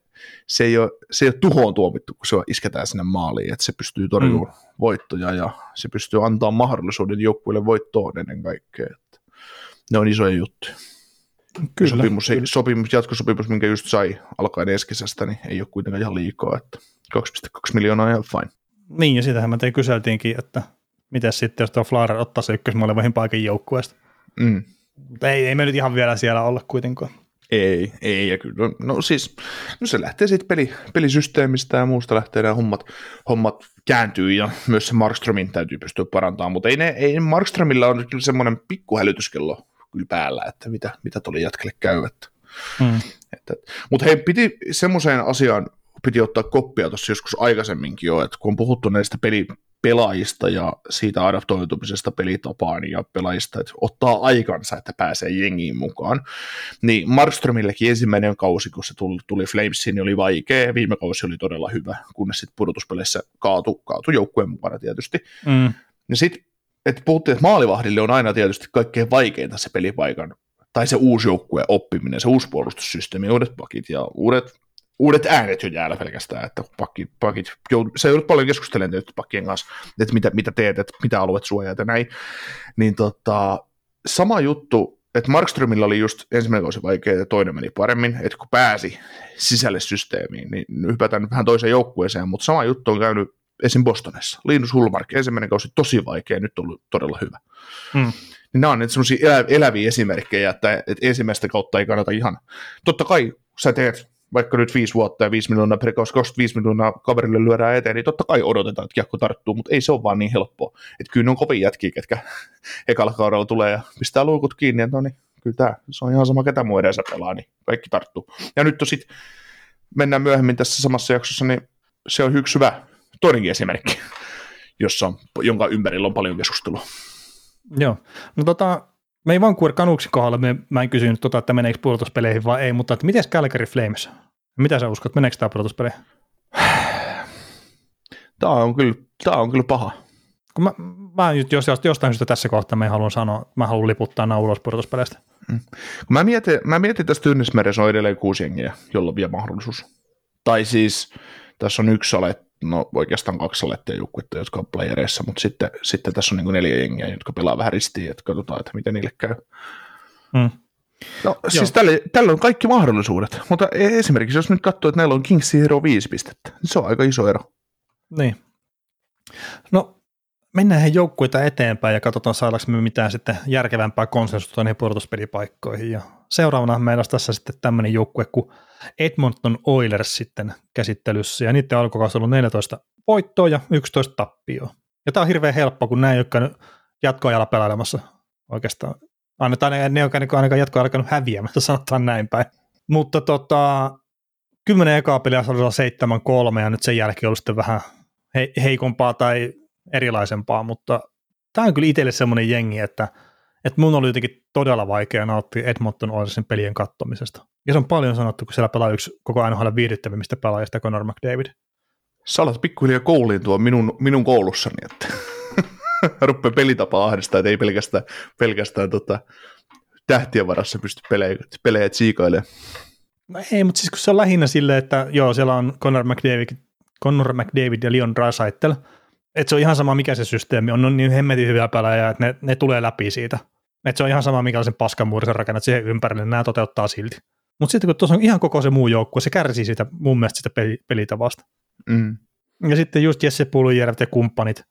se, ei ole, se ei ole tuhoon tuomittu, kun se isketään sinne maaliin, että se pystyy torjumaan mm. voittoja ja se pystyy antaa mahdollisuuden joukkueelle voittoon ennen kaikkea. Että ne on isoja juttuja. Kyllä, sopimus, kyllä. sopimus, jatkosopimus, minkä just sai alkaen eskisestä, niin ei ole kuitenkaan ihan liikaa, että 2,2 miljoonaa on ihan fine. Niin, ja sitähän me tein kyseltiinkin, että miten sitten, jos tuo Flarer ottaa se ykkösmaalivahin paikan joukkueesta. Mm. Ei, ei me nyt ihan vielä siellä olla kuitenkaan. Ei, ei, ja kyllä, no, no siis, no se lähtee sitten peli, pelisysteemistä ja muusta lähtee nämä hommat, hommat kääntyy ja myös se Markströmin täytyy pystyä parantamaan, mutta ei, ne, ei Markströmillä on kyllä semmoinen pikkuhälytyskello kyllä päällä, että mitä, mitä tuli jatkelle käy. Että, mm. että, mutta hei, piti semmoiseen asiaan piti ottaa koppia tuossa joskus aikaisemminkin jo, että kun on puhuttu näistä peli, pelaajista ja siitä adaptoitumisesta pelitapaan ja pelaajista, että ottaa aikansa, että pääsee jengiin mukaan, niin Markströmillekin ensimmäinen kausi, kun se tuli, tuli Flamesiin, niin oli vaikea, viime kausi oli todella hyvä, kunnes sitten pudotuspeleissä kaatu, kaatu joukkueen mukana tietysti. Mm. Ja sitten, että puhuttiin, että maalivahdille on aina tietysti kaikkein vaikeinta se pelipaikan tai se uusi joukkue oppiminen, se uusi puolustussysteemi, uudet pakit ja uudet uudet äänet jo jäällä pelkästään, että pakit, pakit se joudut paljon keskustelemaan nyt pakkien kanssa, että mitä, mitä teet, että mitä alueet suojaat ja näin, niin tota, sama juttu, että Markströmillä oli just ensimmäinen kausi vaikea ja toinen meni paremmin, että kun pääsi sisälle systeemiin, niin hypätään vähän toiseen joukkueeseen, mutta sama juttu on käynyt esim. Bostonissa. Linus Hulmark, ensimmäinen kausi tosi vaikea, nyt on ollut todella hyvä. Hmm. Niin nämä on nyt semmoisia elä, eläviä esimerkkejä, että, että ensimmäistä kautta ei kannata ihan, totta kai sä teet vaikka nyt viisi vuotta ja viisi miljoonaa per 25 miljoonaa kaverille lyödään eteen, niin totta kai odotetaan, että kiekko tarttuu, mutta ei se ole vaan niin helppoa. Että kyllä ne on kovin jätkiä, ketkä ekalla kaudella tulee ja pistää luukut kiinni, että no niin, kyllä tämä, se on ihan sama, ketä muu edessä pelaa, niin kaikki tarttuu. Ja nyt sitten, mennään myöhemmin tässä samassa jaksossa, niin se on yksi hyvä toinenkin esimerkki, jossa on, jonka ympärillä on paljon keskustelua. Joo, no tota, me ei Vancouver Canucksin kohdalla, me, mä en kysynyt, tota, että meneekö pudotuspeleihin vai ei, mutta että miten Calgary Flames? Mitä sä uskot, meneekö tämä pudotuspeleihin? Tämä on kyllä, tämä on kyllä paha. Kun mä, mä nyt, jos jostain syystä tässä kohtaa mä haluan sanoa, mä haluan liputtaa nämä ulos pudotuspeleistä. Mm. Mä mietin, mä mietin tästä Tynnismeressä on edelleen kuusi jengiä, jolla on vielä mahdollisuus. Tai siis tässä on yksi salet, no oikeastaan kaksi salettia joukkuetta, jotka on playereissa, mutta sitten, sitten tässä on niin neljä jengiä, jotka pelaa vähän ristiin, että katsotaan, että miten niille käy. Mm. No siis tälle, tällä on kaikki mahdollisuudet, mutta e- esimerkiksi jos nyt katsoo, että näillä on Kingsin ero viisi pistettä, niin se on aika iso ero. Niin. No mennään he joukkueita eteenpäin ja katsotaan saadaanko me mitään sitten järkevämpää konsensusta niihin pudotuspelipaikkoihin. Ja seuraavana meillä on tässä sitten tämmöinen joukkue kuin Edmonton Oilers sitten käsittelyssä, ja niiden alkukausi on ollut 14 voittoa ja 11 tappioa. Ja tämä on hirveän helppo, kun nämä ei ole jatkoajalla pelailemassa oikeastaan. Annetaan ne, ne jotka ainakaan jatkoajalla alkanut häviämässä, sanotaan näin päin. Mutta tota, kymmenen ekaa peliä oli 7-3, ja nyt sen jälkeen ollut sitten vähän he, heikompaa tai erilaisempaa, mutta tämä on kyllä itselle semmoinen jengi, että, että mun oli jotenkin todella vaikea nauttia Edmonton Oilersin pelien kattomisesta. Ja se on paljon sanottu, kun siellä pelaa yksi koko NHL viihdyttävimmistä pelaajista, Conor McDavid. Sä alat pikkuhiljaa kouluun tuo minun, minun koulussani, että rupeaa pelitapa ahdistaa, että ei pelkästään, pelkästään tota, tähtien varassa pysty pelejä, pelejä tsiikailemaan. No ei, mutta siis kun se on lähinnä silleen, että joo, siellä on Conor McDavid, Conor McDavid ja Leon Draisaitl, että se on ihan sama, mikä se systeemi on, ne on niin hemmetin hyviä pelaajia, että ne, ne tulee läpi siitä. Että se on ihan sama, mikä sen paskanmuuri sä rakennat siihen ympärille, nämä toteuttaa silti. Mutta sitten kun tuossa on ihan koko se muu joukkue, se kärsii siitä mun mielestä sitä peli, pelitavasta. Mm. Ja sitten just Jesse Pulujärvet ja kumppanit,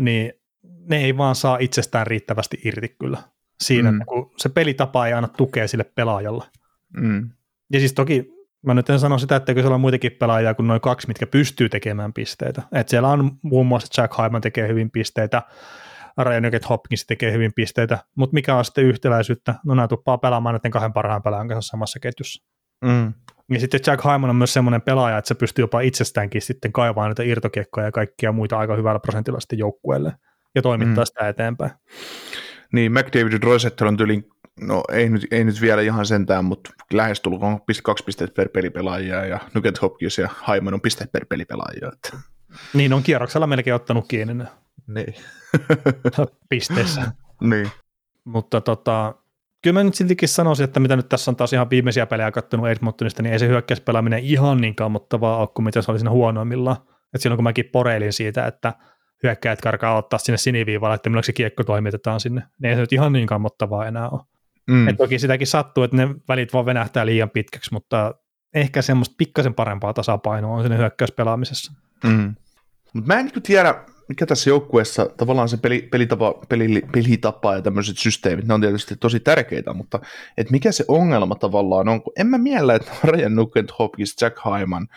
niin ne ei vaan saa itsestään riittävästi irti kyllä. Siinä, mm. kun se pelitapa ei anna tukea sille pelaajalle. Mm. Ja siis toki mä nyt en sano sitä, että siellä on muitakin pelaajia kuin noin kaksi, mitkä pystyy tekemään pisteitä. Et siellä on muun muassa Jack Hyman tekee hyvin pisteitä, Ryan Nugget Hopkins tekee hyvin pisteitä, mutta mikä on sitten yhtäläisyyttä? No nämä tuppaa pelaamaan näiden kahden parhaan pelaajan kanssa samassa ketjussa. Mm. Ja sitten Jack Hyman on myös semmoinen pelaaja, että se pystyy jopa itsestäänkin sitten kaivaa niitä irtokiekkoja ja kaikkia muita aika hyvällä prosentilla sitten joukkueelle ja toimittaa mm. sitä eteenpäin. Niin, McDavid Rosetta on tyylin, no ei nyt, ei nyt vielä ihan sentään, mutta lähestulkoon kaksi pistettä per pelipelaajia ja Nugget Hopkins ja Hyman on pisteet per pelipelaajia. Että. Niin, on kierroksella melkein ottanut kiinni ne niin. pisteessä. niin. mutta tota, kyllä mä nyt siltikin sanoisin, että mitä nyt tässä on taas ihan viimeisiä pelejä kattonut Edmontonista, niin ei se hyökkäyspelaaminen ihan niin kammottavaa ole kuin mitä se oli siinä huonoimmillaan. Et silloin kun mäkin poreilin siitä, että hyökkäjät karkaa ottaa sinne siniviivalle, että milloin se kiekko toimitetaan sinne, niin ei se nyt ihan niin kammottavaa enää ole. Mm. Et toki sitäkin sattuu, että ne välit vaan venähtää liian pitkäksi, mutta ehkä semmoista pikkasen parempaa tasapainoa on sinne hyökkäyspelaamisessa. Mm. Mutta mä en niin tiedä, mikä tässä joukkueessa tavallaan se peli, pelitapa, peli, pelitapa ja tämmöiset systeemit, ne on tietysti tosi tärkeitä, mutta et mikä se ongelma tavallaan on, kun en mä miellä, että Ryan Nugent, Hopkins, Jack Hyman,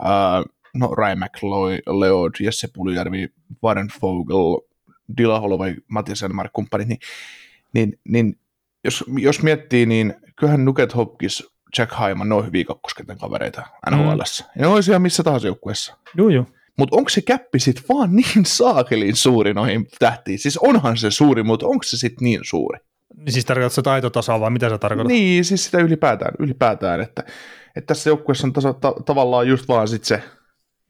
uh, no Ryan McLeod, Jesse Puljärvi, Warren Fogel, Dila Holloway, Matias Enmark, kumppanit, niin, niin, niin jos, jos miettii, niin kyllähän Nugent Hopkins, Jack Hyman, ne on hyviä kakkoskentän kavereita NHL. Mm. Ne olisi ihan missä tahansa joukkueessa. Joo, joo. Mutta onko se käppi sitten vaan niin saakelin suuri noihin tähtiin? Siis onhan se suuri, mutta onko se sitten niin suuri? Niin siis tarkoitatko se taitotasoa vai mitä se tarkoittaa? Niin, siis sitä ylipäätään, ylipäätään että, että tässä joukkueessa on tasa, ta, tavallaan just vaan sit se,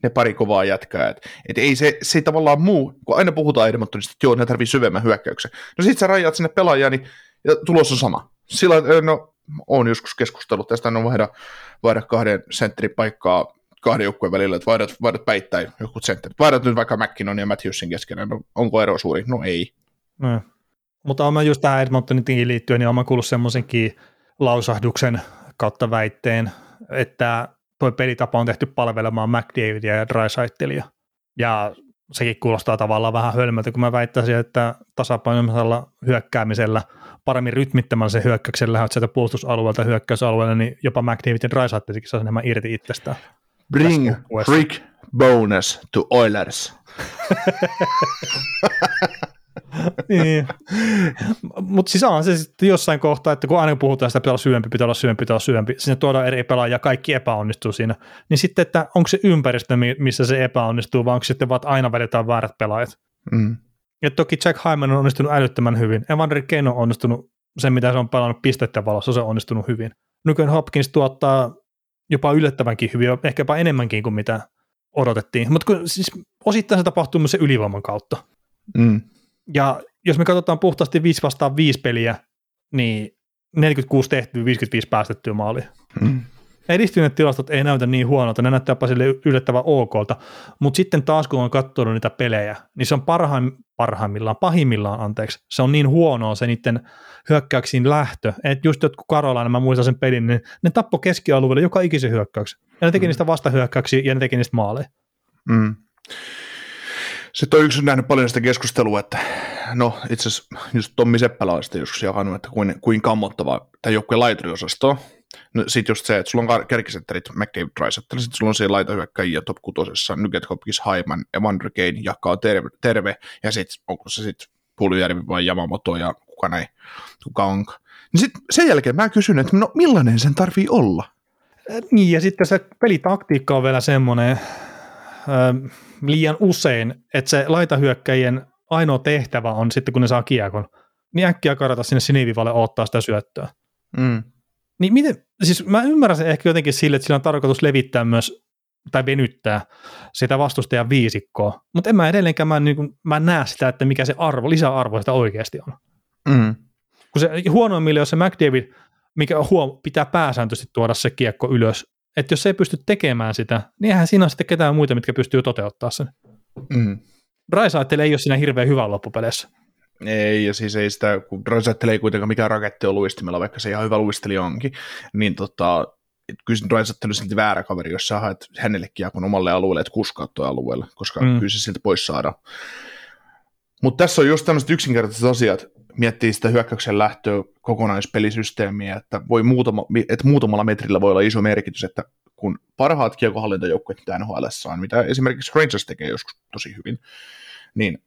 ne pari kovaa jätkää. Että et ei se, se ei tavallaan muu, kun aina puhutaan Edmontonista, että joo, ne tarvii syvemmän hyökkäyksen. No sit sä rajaat sinne pelaajia, niin ja tulos on sama. Sillä, no, on joskus keskustellut tästä, on vaihda, vaihda kahden sentterin paikkaa kahden joukkueen välillä, että vaihdat, vaihdat päittäin joku sentterit. Vaihdat nyt vaikka McKinnon ja Matthewsin kesken, no, onko ero suuri? No ei. No. Mutta olen just tähän Edmontonin liittyen, niin olen kuullut semmoisenkin lausahduksen kautta väitteen, että tuo pelitapa on tehty palvelemaan McDavidia ja Drysaitelia. Ja sekin kuulostaa tavallaan vähän hölmöltä, kun mä väittäisin, että tasapainoisella hyökkäämisellä, paremmin rytmittämällä se hyökkäyksen lähdöt sieltä puolustusalueelta hyökkäysalueelle, niin jopa McDavid ja Drysaitelikin saa enemmän irti itsestään. Bring freak bonus to Oilers. niin. Mutta siis on se sitten jossain kohtaa, että kun aina puhutaan sitä, pitää olla syvempi, pitää olla syvempi, pitää olla syvempi, sinne tuodaan eri pelaajia ja kaikki epäonnistuu siinä, niin sitten, että onko se ympäristö, missä se epäonnistuu, vai onko sitten vaan, aina vedetään väärät pelaajat. Mm. Ja toki Jack Hyman on onnistunut älyttömän hyvin. Evander Kane on onnistunut sen, mitä se on pelannut pisteiden valossa, se on onnistunut hyvin. Nykyään Hopkins tuottaa jopa yllättävänkin hyvin, ehkä jopa enemmänkin kuin mitä odotettiin. Mutta siis osittain se tapahtuu myös se ylivoiman kautta. Mm. Ja jos me katsotaan puhtaasti 5 vastaan 5 peliä, niin 46 tehtyä, 55 päästettyä maalia. Mm. Edistyneet tilastot ei näytä niin huonolta, ne näyttää jopa sille yllättävän okolta, mutta sitten taas kun on katsonut niitä pelejä, niin se on parhaim, parhaimmillaan, pahimmillaan, anteeksi, se on niin huonoa se niiden hyökkäyksiin lähtö, että just jotkut Karolainen, mä muistan sen pelin, niin ne tappo keskialueelle joka ikisen hyökkäyksen, ja ne teki mm. niistä vastahyökkäyksiä ja ne teki niistä maaleja. Mm. Sitten on yksi nähnyt paljon sitä keskustelua, että no itse asiassa just Tommi Seppälä on joskus jakanut, että kuin, kuin kammottava tämä joukkueen laituriosasto. No sit just se, että sulla on kärkisentterit McCabe Drysettel, sitten sulla on siellä laitahyökkäjiä top kutosessa, Nugget Hopkins, Haiman, Evander Kane, jakaa terve, terve ja sitten onko se sitten Puljärvi vai Yamamoto ja kuka näin, kuka onka. Niin sitten sen jälkeen mä kysyn, että no millainen sen tarvii olla? Niin, ja sitten se pelitaktiikka on vielä semmoinen, liian usein, että se laitahyökkäjien ainoa tehtävä on sitten, kun ne saa kiekon, niin äkkiä karata sinne sinivivalle ottaa sitä syöttöä. Mm. Niin miten, siis mä ymmärrän sen ehkä jotenkin sille, että sillä on tarkoitus levittää myös tai venyttää sitä vastustajan viisikkoa, mutta en mä edelleenkään mä, niin kuin, mä näe sitä, että mikä se arvo, lisäarvo sitä oikeasti on. Mm. Kun se huonoimmille, jos se McDavid, mikä huom, pitää pääsääntöisesti tuoda se kiekko ylös, että jos se ei pysty tekemään sitä, niin eihän siinä ole sitten ketään muita, mitkä pystyy toteuttaa sen. Mm. Raisaittele ei ole siinä hirveän hyvä loppupeleissä. Ei, ja siis ei sitä, kun Raisaittele ei kuitenkaan mikään raketti ole luistimella, vaikka se ihan hyvä luistelija onkin, niin tota, kyllä Raisaittele on silti väärä kaveri, jos sä haet hänelle kiekon omalle alueelle, että kuskaa tuo alueelle, koska mm. kyllä se siltä pois saada. Mutta tässä on just tämmöiset yksinkertaiset asiat, miettii sitä hyökkäyksen lähtöä kokonaispelisysteemiä, että, voi muutama, että muutamalla metrillä voi olla iso merkitys, että kun parhaat kiekohallintajoukkueet mitä NHL on, mitä esimerkiksi Rangers tekee joskus tosi hyvin, niin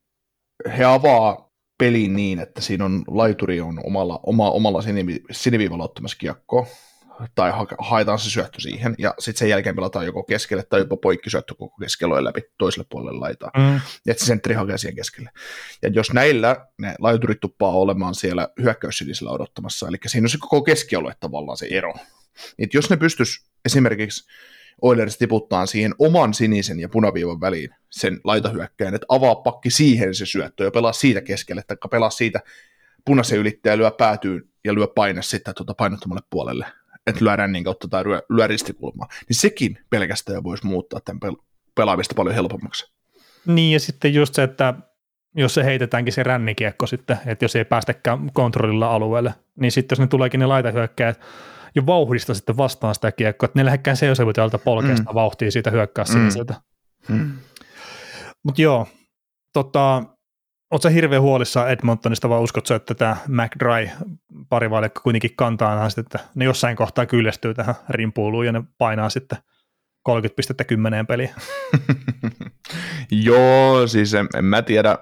he avaa pelin niin, että siinä on laituri on omalla, oma, omalla siniviivalla ottamassa kiekkoa, tai haetaan se syöttö siihen, ja sitten sen jälkeen pelataan joko keskelle tai jopa poikkisyöttö koko keskelojen läpi toiselle puolelle laitaa, mm. että se sentteri hakee siihen keskelle. Ja jos näillä ne laiturit tuppaa olemaan siellä hyökkäyssinisellä odottamassa, eli siinä on se koko keskialue tavallaan se ero. Et jos ne pystyisi esimerkiksi Oilers tiputtaa siihen oman sinisen ja punaviivan väliin sen laitahyökkäin, että avaa pakki siihen se syöttö ja pelaa siitä keskelle, tai pelaa siitä punaisen ylittäjä lyö päätyyn ja lyö paine sitten tuota painottomalle puolelle, että lyö rännin kautta tai lyö, lyö ristikulmaa, niin sekin pelkästään voisi muuttaa tämän pel- pelaamista paljon helpommaksi. Niin ja sitten just se, että jos se heitetäänkin se rännikiekko sitten, että jos ei päästäkään kontrollilla alueelle, niin sitten jos ne tuleekin ne laitahyökkäjät jo vauhdista sitten vastaan sitä kiekkoa, että ne lähekkään se tältä polkeesta mm. vauhtia siitä hyökkää mm. siniseltä. Mm. Mutta joo, tota, Oletko hirveän huolissaan Edmontonista vai uskotko, että tämä McDry parivaljakko kuitenkin kantaa näistä, että ne jossain kohtaa kyllästyy tähän rimpuuluun ja ne painaa sitten 30 pistettä kymmeneen peliin? Joo, siis en, en mä tiedä.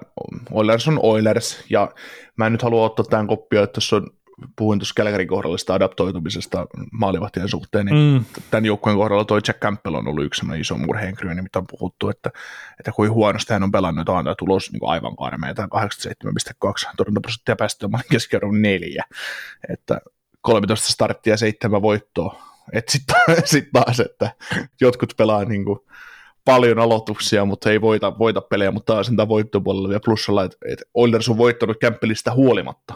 Oilers on Oilers ja mä en nyt halua ottaa tämän koppia, että tuossa on puhuin tuossa Kälkärin kohdalla adaptoitumisesta maalivahtien suhteen, niin mm. tämän joukkueen kohdalla toi Jack Campbell on ollut yksi iso murheenkryy, mitä on puhuttu, että, että kuin huonosti hän on pelannut, on tulos niin aivan karmea, tai 87,2 torjuntaprosenttia päästöä keskiarvon neljä, että 13 starttia ja 7 voittoa, että sitten sit taas, että jotkut pelaa niin kuin paljon aloituksia, mutta ei voita, voita pelejä, mutta taas sen voittopuolella vielä plussalla, että, että Oilers on voittanut Kämppelistä huolimatta.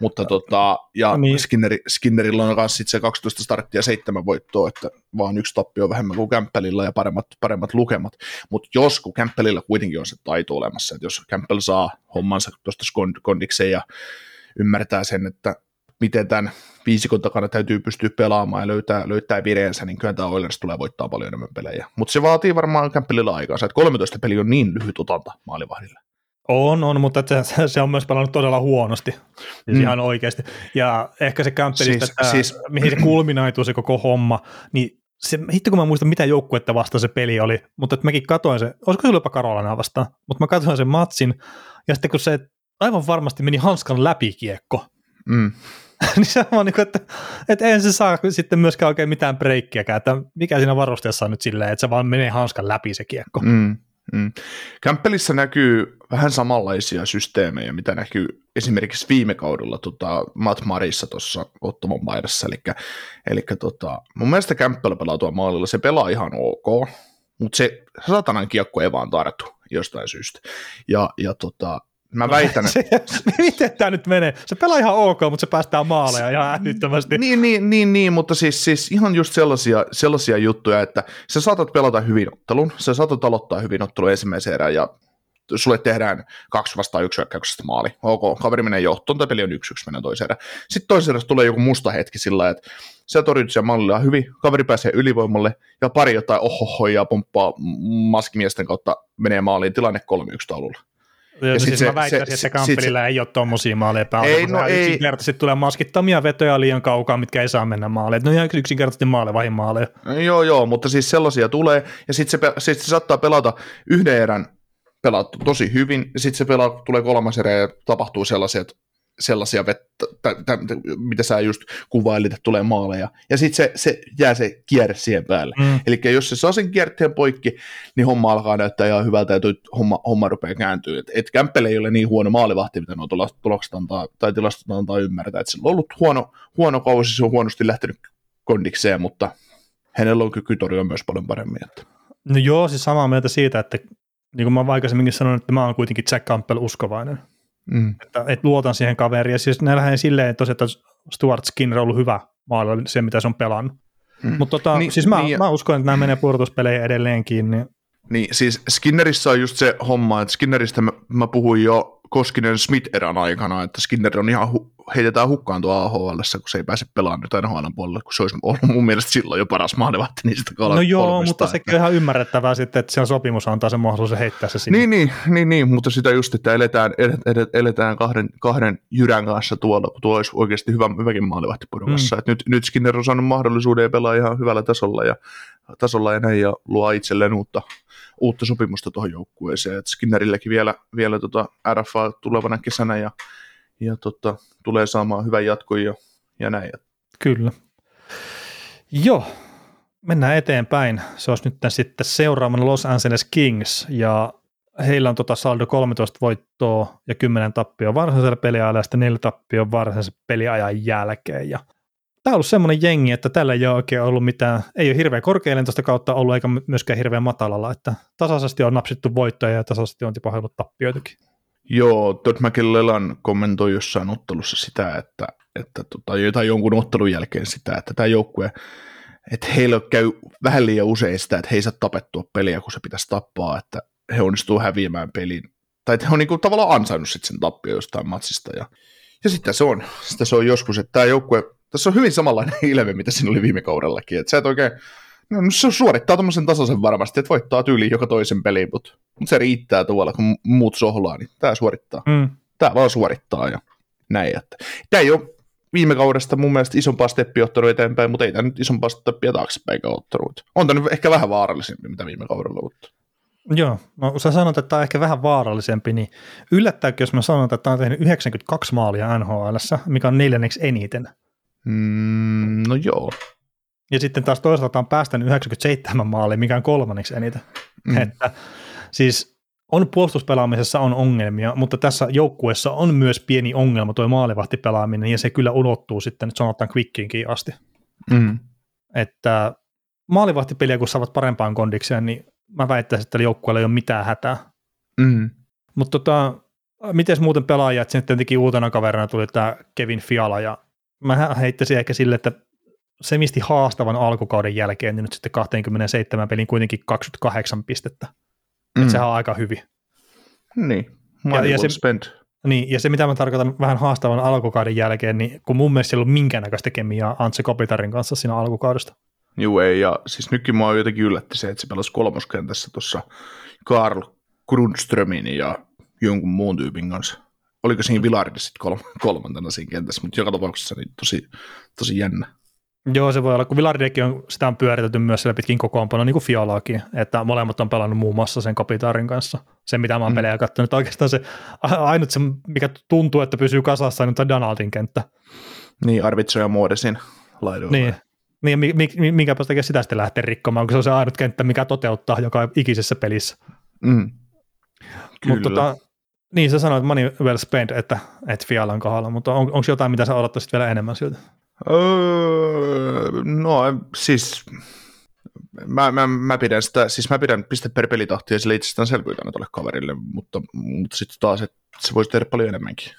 Mutta tota, ja niin. Skinneri, Skinnerilla on myös se 12 starttia ja 7 voittoa, että vaan yksi tappio vähemmän kuin Kämppelillä ja paremmat, paremmat lukemat. Mutta jos, kun Kämppelillä kuitenkin on se taito olemassa, että jos Kämppel saa hommansa tuosta kondikseen ja ymmärtää sen, että miten tämän viisikon takana täytyy pystyä pelaamaan ja löytää, löytää vireensä, niin kyllä tämä Oilers tulee voittaa paljon enemmän pelejä. Mutta se vaatii varmaan kämppelillä aikaa, että 13 peli on niin lyhyt otanta maalivahdille. On, on, mutta se, se on myös pelannut todella huonosti, siis mm. ihan oikeasti. Ja ehkä se kämppelistä, siis, siis, mihin se kulminaituu se koko homma, niin se, hitto kun mä muistan, mitä joukkuetta vastaan se peli oli, mutta että mäkin katoin se, olisiko se jopa Karolana vastaan, mutta mä katsoin sen matsin, ja sitten kun se aivan varmasti meni hanskan läpi kiekko, mm. niin se on niin kuin, että, että en se saa sitten myöskään oikein mitään breikkiäkään, että mikä siinä varustajassa on nyt silleen, että se vaan menee hanskan läpi se kiekko. Mm, mm. Kämppelissä näkyy vähän samanlaisia systeemejä, mitä näkyy esimerkiksi viime kaudella tota, Matt Marissa tuossa Ottomon paidassa, eli, eli tota, mun mielestä Kämppelä pelaa tuolla maalilla, se pelaa ihan ok, mutta se satanan kiekko ei vaan tartu jostain syystä. Ja, ja tota, Mä väitän, että... miten tämä nyt menee? Se pelaa ihan ok, mutta se päästää maaleja ihan älyttömästi. Niin, niin, niin, niin mutta siis, siis ihan just sellaisia, sellaisia juttuja, että sä saatat pelata hyvin ottelun, sä saatat aloittaa hyvin ottelun ensimmäisen erään ja sulle tehdään kaksi vastaan yksi hyökkäyksestä maali. Ok, kaveri menee johtoon, tai peli on yksi yksi menee toiseen erään. Sitten toiseen tulee joku musta hetki sillä että sä torjut sen mallilla hyvin, kaveri pääsee ylivoimalle ja pari jotain ohohoja pomppaa maskimiesten kautta menee maaliin, tilanne 3-1 taululla ja siis se, mä väittäisin, se, että Kampelilla se, ei ole tuommoisia maaleja päällä. Ei, no ei. Yksinkertaisesti tulee maskittamia vetoja liian kaukaa, mitkä ei saa mennä maaleen. Ne on ihan yksinkertaisesti maalevahin maaleja. Joo, joo, mutta siis sellaisia tulee, ja sitten se, sit se saattaa pelata yhden erän pelaa tosi hyvin, ja sitten se pelaa, tulee kolmas erä ja tapahtuu sellaisia, että sellaisia vettä, tä, tä, mitä sä just kuvailit, että tulee maaleja. Ja sitten se, se jää se kierre siihen päälle. Mm. Eli jos se saa sen kierteen poikki, niin homma alkaa näyttää ihan hyvältä ja toi homma, homma rupeaa kääntyä. Et, et Kämppele ei ole niin huono maalivahti, mitä nuo tulokset antaa, tai tilastot antaa ymmärtää. Et sillä on ollut huono, huono kausi, se on huonosti lähtenyt kondikseen, mutta hänellä on kyky torjua myös paljon paremmin. Että. No joo, siis samaa mieltä siitä, että niin kuin mä aikaisemminkin sanoin, että mä oon kuitenkin Jack Campbell uskovainen. Mm. Että, että luotan siihen kaveriin. Ja siis ne lähden silleen tosiaan, että Stuart Skinner on ollut hyvä maalla se, mitä se on pelannut. Mm. Mutta tota, niin, siis mä, niin, mä uskon, että nämä menee pudotuspeleihin edelleenkin. Niin... niin, siis Skinnerissä on just se homma, että Skinneristä mä, mä puhuin jo Koskinen Smith-erän aikana, että Skinner on ihan hu- heitetään hukkaan tuo AHL, kun se ei pääse pelaamaan nyt NHL puolelle, kun se olisi ollut mun mielestä silloin jo paras maanevatti niistä kolmesta. No joo, kolmesta, mutta sekin on ihan ymmärrettävää sitten, että se on sopimus antaa sen mahdollisuuden heittää se sinne. Niin, niin, niin, niin, mutta sitä just, että eletään, eletään kahden, kahden jyrän kanssa tuolla, kun tuo olisi oikeasti hyvä, hyväkin maalevahti mm. nyt, nyt Skinner on saanut mahdollisuuden ja pelaa ihan hyvällä tasolla ja, tasolla ja näin ja luo itselleen uutta, uutta sopimusta tuohon joukkueeseen. Et Skinnerilläkin vielä, vielä tota RFA tulevana kesänä ja, ja tota, tulee saamaan hyvän jatkon ja, ja näin. Kyllä. Joo, mennään eteenpäin. Se olisi nyt sitten seuraavana Los Angeles Kings ja heillä on tota saldo 13 voittoa ja 10 tappioa varsinaisella peliajalla ja sitten 4 tappioa varsinaisen peliajan jälkeen. Ja tämä on ollut semmoinen jengi, että tällä ei ole oikein ollut mitään, ei ole hirveän korkealentoista kautta ollut eikä myöskään hirveän matalalla, että tasaisesti on napsittu voittoja ja tasaisesti on tipahdellut tappioitakin. Joo, Todd McLellan kommentoi jossain ottelussa sitä, että, että tota, jotain jonkun ottelun jälkeen sitä, että tämä joukkue, että heillä käy vähän liian usein sitä, että he ei saa tapettua peliä, kun se pitäisi tappaa, että he onnistuu häviämään pelin, tai että he on niin kuin tavallaan ansainnut sitten sen tappio jostain matsista, ja, ja sitten se on, sitä se on joskus, että tämä joukkue, tässä on hyvin samanlainen ilme, mitä siinä oli viime kaudellakin, että sä et oikein, no, se suorittaa tämmöisen tasaisen varmasti, että voittaa tyyliin joka toisen pelin, mutta, mutta se riittää tuolla, kun muut sohlaa, niin tämä suorittaa. Mm. Tämä vaan suorittaa ja näin. Että. Tämä ei ole viime kaudesta mun mielestä isompaa steppiä ottanut eteenpäin, mutta ei tämä nyt isompaa steppia taaksepäin ottanut. On tämä nyt ehkä vähän vaarallisempi, mitä viime kaudella, mutta Joo, no sä sanot, että tämä on ehkä vähän vaarallisempi, niin yllättääkö, jos mä sanon, että tämä on tehnyt 92 maalia NHL, mikä on neljänneksi eniten? Mm, no joo. Ja sitten taas toisaalta on päästänyt 97 maalia, mikä on kolmanneksi eniten. Mm. Että, siis on puolustuspelaamisessa on ongelmia, mutta tässä joukkueessa on myös pieni ongelma tuo maalivahtipelaaminen, ja se kyllä ulottuu sitten, sanotaan quickiinkin asti. Mm. Että maalivahtipeliä, kun saavat parempaan kondikseen, niin mä väittäisin, että joukkueella ei ole mitään hätää. Mm. Mutta tota, miten muuten pelaajat, sitten tietenkin uutena kaverina tuli tämä Kevin Fiala, ja mä heittäisin ehkä sille, että se misti haastavan alkukauden jälkeen, niin nyt sitten 27 pelin kuitenkin 28 pistettä. Mm. Että sehän on aika hyvin. Niin, Ja- ja se- spent. Niin, ja se mitä mä tarkoitan vähän haastavan alkukauden jälkeen, niin kun mun mielestä ei ollut minkäännäköistä kemiaa Antse Kopitarin kanssa siinä alkukaudesta. Juu ei, ja siis nytkin mua jotenkin yllätti se, että se pelasi kolmoskentässä tuossa Karl Grundströmin ja jonkun muun tyypin kanssa. Oliko siinä Vilardi sitten kolm- kolmantena siinä kentässä, mutta joka tapauksessa niin tosi, tosi jännä. Joo, se voi olla, kun Villardekin on, sitä on pyöritelty myös siellä pitkin kokoonpano, niin kuin Fiolaakin, että molemmat on pelannut muun muassa sen Kopitarin kanssa. Se, mitä mä oon Mm. pelejä katsonut, oikeastaan se ainut se, mikä tuntuu, että pysyy kasassa, on tämä Donaldin kenttä. Niin, Arvitso ja Muodesin laidoilla. Niin, niin mi, mi, minkäpä takia sitä sitten lähtee rikkomaan, kun se on se ainut kenttä, mikä toteuttaa joka ikisessä pelissä. Mm. Mutta tota, niin sä sanoit money well spent, että, että Fialan kohdalla, mutta on, onko jotain, mitä sä odottaisit vielä enemmän siltä? Öö, no siis mä, mä, mä, pidän sitä, siis mä pidän piste per pelitahtia sille itsestäänselvyytenä tuolle kaverille, mutta, mutta sitten taas, että se voisi tehdä paljon enemmänkin.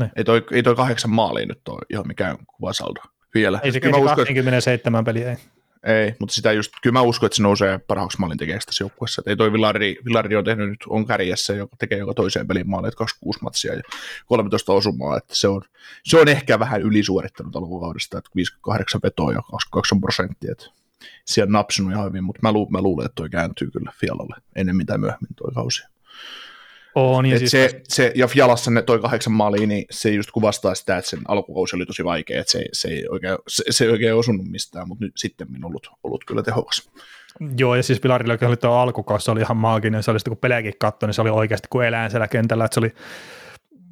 Niin. Ei toi, ei toi kahdeksan maalia nyt ole ihan mikään kuvasaldo vielä. Ei se, Kyllä ei mä se uskon, että- 27 peliä, ei. Ei, mutta sitä just, kyllä mä uskon, että se nousee parhaaksi maalin tekijäksi tässä joukkueessa. Ei toi Villardi, Villardi on tehnyt nyt, on kärjessä, joka tekee joka toiseen pelin maaleja, 26 matsia ja 13 osumaa, että se on, se on ehkä vähän ylisuorittanut alkukaudesta, että 58 vetoa ja 22 prosenttia, että siellä on napsunut ihan hyvin, mutta mä, lu, mä luulen, että toi kääntyy kyllä Fialalle ennemmin tai myöhemmin toi kausi. On, ja siis, se, se, ja Fialassa ne toi kahdeksan maalia, niin se just kuvastaa sitä, että sen alkukausi oli tosi vaikea, että se, se, ei, oikein, se, se ei oikein osunut mistään, mutta nyt sitten on ollut, ollut kyllä tehokas. joo, ja siis Villardillakin oli tuo alkukausi, se oli ihan maaginen, se oli sitten kun pelejäkin katsoi, niin se oli oikeasti kuin eläin siellä kentällä, että se oli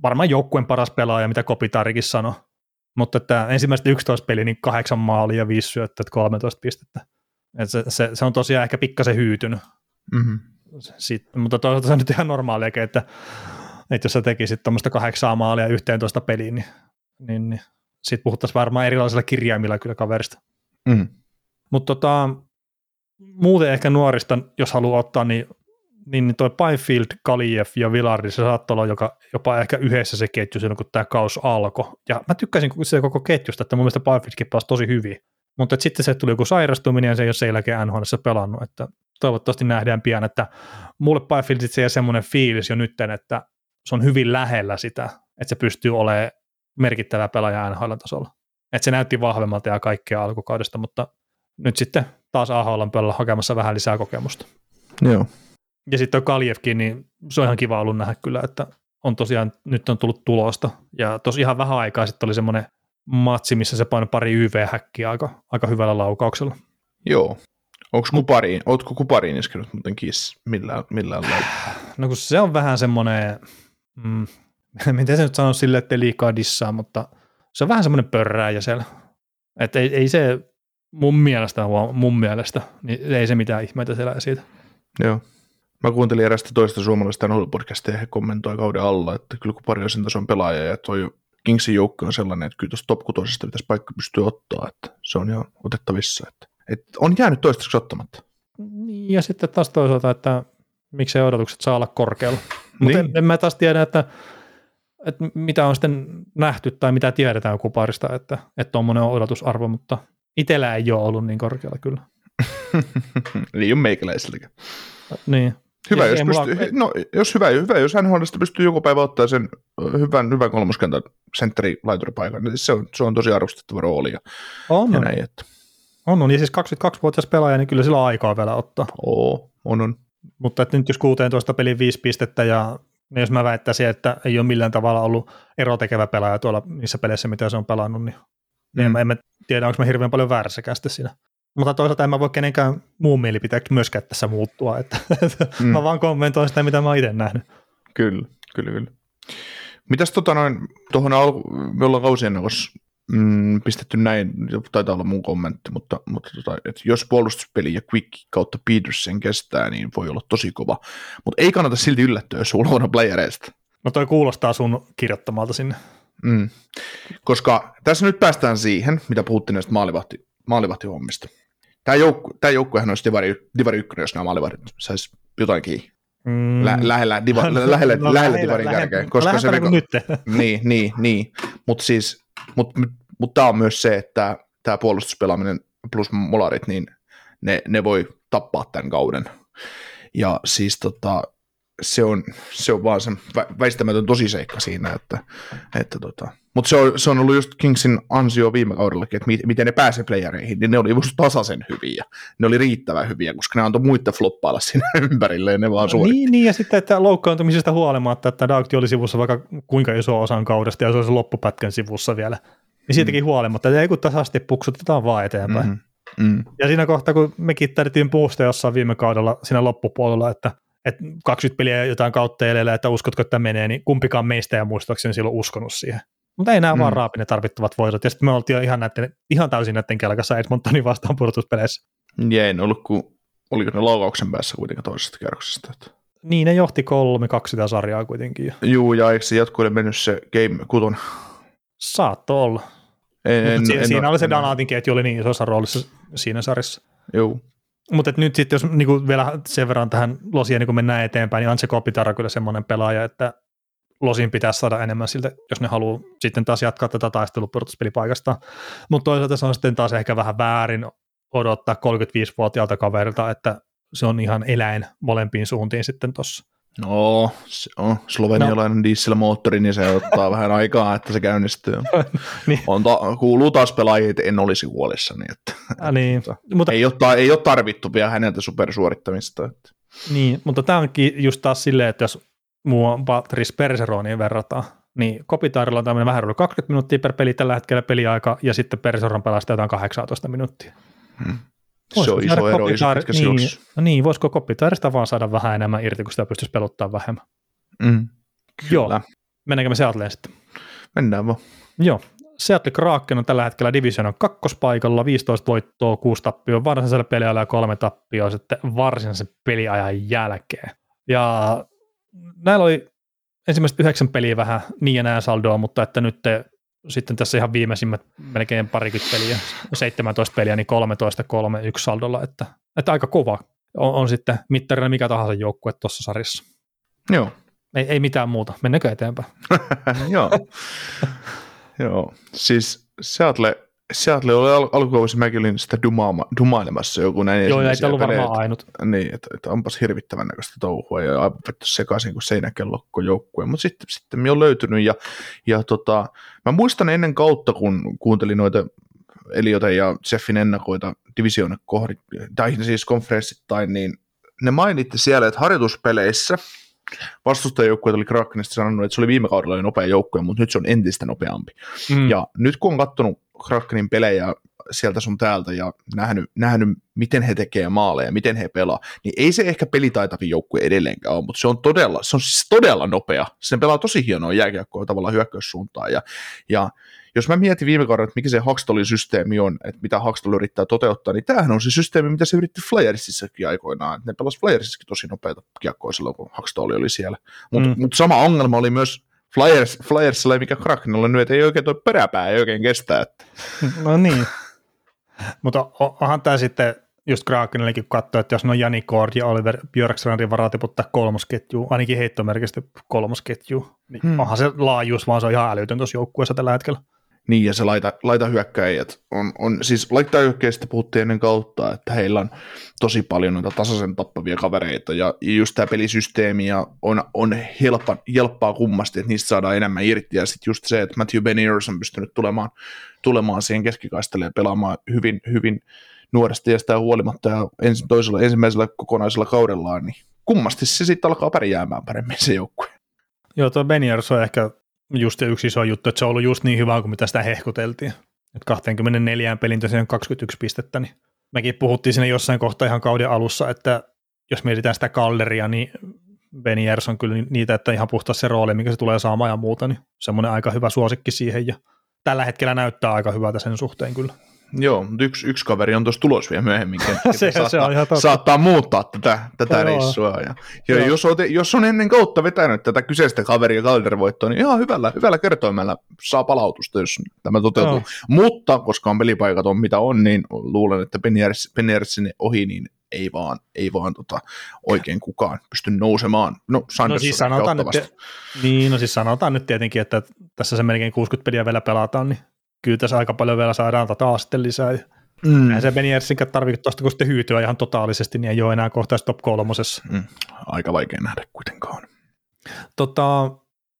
varmaan joukkueen paras pelaaja, mitä Kopitarikin sanoi. Mutta että ensimmäiset 11 peliä, niin kahdeksan maalia ja viisi syöttöä, 13 pistettä. Et se, se, se, on tosiaan ehkä pikkasen hyytynyt. Mm-hmm. Sitten, mutta toisaalta se on nyt ihan normaaliakin, että, että jos sä tekisit tuommoista kahdeksaa maalia 11 peliin, niin, niin, niin sitten puhuttaisiin varmaan erilaisilla kirjaimilla kyllä kaverista. Mm. Mutta tota, muuten ehkä nuorista, jos haluaa ottaa, niin, niin, toi Byfield, Kaliev ja Villardi, se saattaa olla joka, jopa ehkä yhdessä se ketju silloin, kun tämä kaus alkoi. Ja mä tykkäsin se koko ketjusta, että mun mielestä Byfieldkin pelasi tosi hyvin. Mutta sitten se tuli joku sairastuminen ja se ei ole sen jälkeen NHL pelannut, että toivottavasti nähdään pian, että mulle Byfield se semmoinen fiilis jo nyt, että se on hyvin lähellä sitä, että se pystyy olemaan merkittävä pelaaja NHL-tasolla. Että se näytti vahvemmalta ja kaikkea alkukaudesta, mutta nyt sitten taas AHL on pelalla hakemassa vähän lisää kokemusta. Joo. Ja sitten tuo Kaljevkin, niin se on ihan kiva ollut nähdä kyllä, että on tosiaan, nyt on tullut tulosta. Ja tosi ihan vähän aikaa sitten oli semmoinen matsi, missä se painoi pari YV-häkkiä aika, aika hyvällä laukauksella. Joo. Onko kupariin, ootko kupariin iskenut muuten kiss millään, millään lailla? No kun se on vähän semmoinen, mm, miten se nyt sanoo sille, ettei liikaa dissaa, mutta se on vähän semmoinen pörrääjä siellä. Että ei, ei se mun mielestä, vaan mun mielestä, niin ei se mitään ihmeitä siellä siitä. Joo. Mä kuuntelin erästä toista suomalaista NHL-podcastia ja he kommentoi kauden alla, että kyllä kupari on sen tason pelaaja ja toi Kingsin joukko on sellainen, että kyllä tuosta top 6 pitäisi paikka pystyä ottaa, että se on ihan otettavissa. Että, että on jäänyt toistaiseksi ottamatta. Niin, Ja sitten taas toisaalta, että miksei odotukset saa olla korkealla. Mutta Niin. en, en mä taas tiedä, että, että mitä on sitten nähty tai mitä tiedetään kuparista, että että tuommoinen on odotusarvo, mutta itsellä ei ole ollut niin korkealla kyllä. Ei ole. Niin. Hyvä, Ja jos, ei mulla- pystyy, no, jos hyvä, hyvä, jos NHLista pystyy joku päivä ottaa sen hyvän, hyvän kolmoskentän sentteri laituripaikan, niin se on, se on tosi arvostettava rooli ja, On, ja näin, että on, on. Ja siis 22-vuotias pelaaja, niin kyllä sillä on aikaa vielä ottaa. oo, on, on. Mutta että nyt jos 16 peliin 5 pistettä ja ja jos mä väittäisin, että ei ole millään tavalla ollut erotekevä pelaaja tuolla niissä peleissä, mitä se on pelannut, niin mm. en, mä- en mä tiedä, onko mä hirveän paljon väärässäkään sitten siinä. Mutta toisaalta en mä voi kenenkään muun mielipiteeksi myöskään tässä muuttua, että mm. mä vaan kommentoin sitä, mitä mä oon itse nähnyt. Kyllä, kyllä, kyllä. Mitäs tota noin, tuohon alku, me ollaan kausien mm, pistetty näin, taitaa olla mun kommentti, mutta, mutta tota, et jos puolustuspeli ja Quick kautta Petersen kestää, niin voi olla tosi kova. Mutta ei kannata silti yllättyä, jos sulla on playereista. No toi kuulostaa sun kirjoittamalta sinne. Mm. Koska tässä nyt päästään siihen, mitä puhuttiin näistä maalivahti, maalivahtihommista. Tämä, joukku, tämä joukkuehan olisi Divari, Divari 1, jos nämä maalivahdit saisi jotain kiinni. Mm. Lä, lähellä, diva, lähellä, lähellä, No, lähellä Divarin kärkeä. Koska se, kuin nyt. niin, niin, niin. Mutta siis, mut, mut tämä on myös se, että tämä puolustuspelaaminen plus molarit, niin ne, ne voi tappaa tämän kauden. Ja siis tota, se on, se on vaan se vä- väistämätön tosiseikka siinä, että, että tota, mutta se on, se on ollut just Kingsin ansio viime kaudellakin, että mi- miten ne pääsee playereihin, niin ne oli just tasaisen hyviä. Ne oli riittävän hyviä, koska ne antoi muita floppailla siinä ympärille ja ne vaan suoritti. Niin, niin, ja sitten, että loukkaantumisesta huolimatta, että Dagti oli sivussa vaikka kuinka iso osan kaudesta, ja se olisi loppupätkän sivussa vielä. Niin siitäkin mm. huolimatta, että ei kun tasaisesti puksutetaan vaan eteenpäin. Mm, mm. Ja siinä kohtaa, kun mekin tarvittiin puusta jossain viime kaudella siinä loppupuolella, että, että 20 peliä jotain kautta jäljellä, että uskotko, että menee, niin kumpikaan meistä ei muistaakseni silloin uskonut siihen. Mutta ei nämä mm. vaan raapi ne tarvittavat voitot. Ja sitten me oltiin jo ihan, näiden, ihan täysin näiden kelkassa Edmontonin vastaan pudotuspeleissä. Ja en ollut, kun oliko ne laukauksen päässä kuitenkin toisesta kierroksesta. Että. Niin, ne johti kolme, kaksi sitä sarjaa kuitenkin. Juu, ja eikö se jatkuille mennyt se game kuton? Saatto olla. En, En, en, siinä, en siinä oo- oli se en- Danatin ketju oli niin isossa roolissa siinä sarjassa. Juu. Mutta nyt sitten, jos niinku vielä sen verran tähän Losiin niin mennään eteenpäin, niin Antse Kopitar on kyllä semmoinen pelaaja, että Losin pitäisi saada enemmän siltä, jos ne haluaa sitten taas jatkaa tätä taistelupudotuspelipaikasta. Mutta toisaalta se on sitten taas ehkä vähän väärin odottaa 35-vuotiaalta kaverilta, että se on ihan eläin molempiin suuntiin sitten tuossa. No, se on slovenialainen no. dieselmoottori, niin se ottaa vähän aikaa, että se käynnistyy. Niin. On ta- kuuluu taas pelaajia, että en olisi huolissani. Että Äh, niin, mutta, ei, ole, ta- ei ole tarvittu vielä häneltä supersuorittamista. Että. niin, mutta tämä onkin just taas silleen, että jos muu Patrice Perseroniin verrataan, niin Kopitarilla on tämmöinen vähän reilu 20 minuuttia per peli tällä hetkellä peliaika, ja sitten Perseron pelastaa jotain 18 minuuttia. Hmm. Se Voisiko on saada iso ero iso pitkässä niin, no niin, voisiko Kopitarista vaan saada vähän enemmän irti, kun sitä pystyisi peluttaa vähemmän. Mm. Joo, Kyllä. mennäänkö me Seattleen sitten? Mennään vaan. Joo, Seattle Kraken on tällä hetkellä Divisionan kakkospaikalla, 15 voittoa, 6 tappioa varsinaisella peliajalla ja kolme tappioa sitten varsinaisen peliajan jälkeen. Ja näillä oli ensimmäiset yhdeksän peliä vähän niin ja näin saldoa, mutta että nyt te, sitten tässä ihan viimeisimmät melkein parikymmentä peliä, 17 peliä, niin 13, 3, 1 saldolla, että, että aika kova on, on sitten mittarina mikä tahansa joukkue tuossa sarjassa. Joo. Ei, ei mitään muuta, mennäänkö eteenpäin? Joo. Joo. Siis Seattle, Seattle oli al- alkukausi mäkin olin sitä dumaama, dumailemassa joku näin Joo, ei ollut pelejä, varmaan ainut. Niin, että, että onpas hirvittävän näköistä touhua ja aivan sekaisin kuin seinäkellokko joukkue, mutta sitten, sitten me on löytynyt ja, ja tota, mä muistan ennen kautta, kun kuuntelin noita Eliota ja Jeffin ennakoita divisioona kohdi, tai siis konferenssittain, niin ne mainitti siellä, että harjoituspeleissä vastustajajoukkueet oli Krakenista sanonut, että se oli viime kaudella jo nopea joukkue, mutta nyt se on entistä nopeampi. Mm. Ja nyt kun on katsonut Krakenin pelejä sieltä sun täältä ja nähnyt, nähnyt, miten he tekee maaleja, miten he pelaa, niin ei se ehkä pelitaitavin joukkue edelleenkään ole, mutta se on todella, se on siis todella nopea. Se pelaa tosi hienoa jääkiekkoa tavallaan hyökkäyssuuntaan. Ja, ja jos mä mietin viime kaudella, että mikä se Hakstolin systeemi on, että mitä Hakstol yrittää toteuttaa, niin tämähän on se systeemi, mitä se yritti Flyersissakin aikoinaan. Ne pelasi Flyersissakin tosi nopeita kiekkoa silloin, kun Hakstol oli siellä. Mutta mm. mut sama ongelma oli myös Flyers, Flyersilla, mikä Krakenilla nyt, ei oikein tuo peräpää ei oikein kestä. Että. No niin. Mutta onhan tämä sitten just Krakenillekin katsoo, että jos ne on Jani Kord ja Oliver Björkstrandin varaa tiputtaa kolmosketju, ainakin heittomerkistä kolmosketju, niin hmm. onhan se laajuus, vaan se on ihan älytön tuossa joukkueessa tällä hetkellä. Niin, ja se laita, laita hyökkäijät on, on siis laittaa hyökkäistä puhuttiin ennen kautta, että heillä on tosi paljon noita tasaisen tappavia kavereita, ja just tämä pelisysteemi ja on, on helppa, helppaa kummasti, että niistä saadaan enemmän irti, ja sitten just se, että Matthew Beniers on pystynyt tulemaan, tulemaan siihen keskikaistalle ja pelaamaan hyvin, hyvin nuoresta iästä huolimatta, ja ens, toisella, ensimmäisellä kokonaisella kaudellaan, niin kummasti se sitten alkaa pärjäämään paremmin se joukkue. Joo, tuo Beniers on ehkä just yksi iso juttu, että se on ollut just niin hyvä kuin mitä sitä hehkuteltiin. Että 24 pelin tosiaan 21 pistettä, niin mekin puhuttiin siinä jossain kohtaa ihan kauden alussa, että jos mietitään sitä kalderia, niin Benny on kyllä niitä, että ihan puhtaa se rooli, mikä se tulee saamaan ja muuta, niin semmoinen aika hyvä suosikki siihen ja tällä hetkellä näyttää aika hyvältä sen suhteen kyllä. Joo, mutta yksi, yksi kaveri on tuossa tulos vielä myöhemmin, se, saattaa, se on ihan saattaa muuttaa tätä, tätä reissua. Ja, ja jos, on, jos on ennen kautta vetänyt tätä kyseistä kaveria Calder-voittoa, niin ihan hyvällä, hyvällä kertoimella saa palautusta, jos tämä toteutuu. Joo. Mutta koska on pelipaikat on mitä on, niin luulen, että Peniersin ohi, niin ei vaan, ei vaan tota, oikein kukaan pysty nousemaan. No, no siis sanotaan nyt, niin, no siis sanotaan nyt tietenkin, että tässä se melkein 60 peliä vielä pelataan, niin kyllä tässä aika paljon vielä saadaan taas sitten lisää. Mm. se Beniersinkään tarvitse tuosta, kun sitten hyytyä ihan totaalisesti, niin ei ole enää kohta top kolmosessa. Mm. Aika vaikea nähdä kuitenkaan. Tota,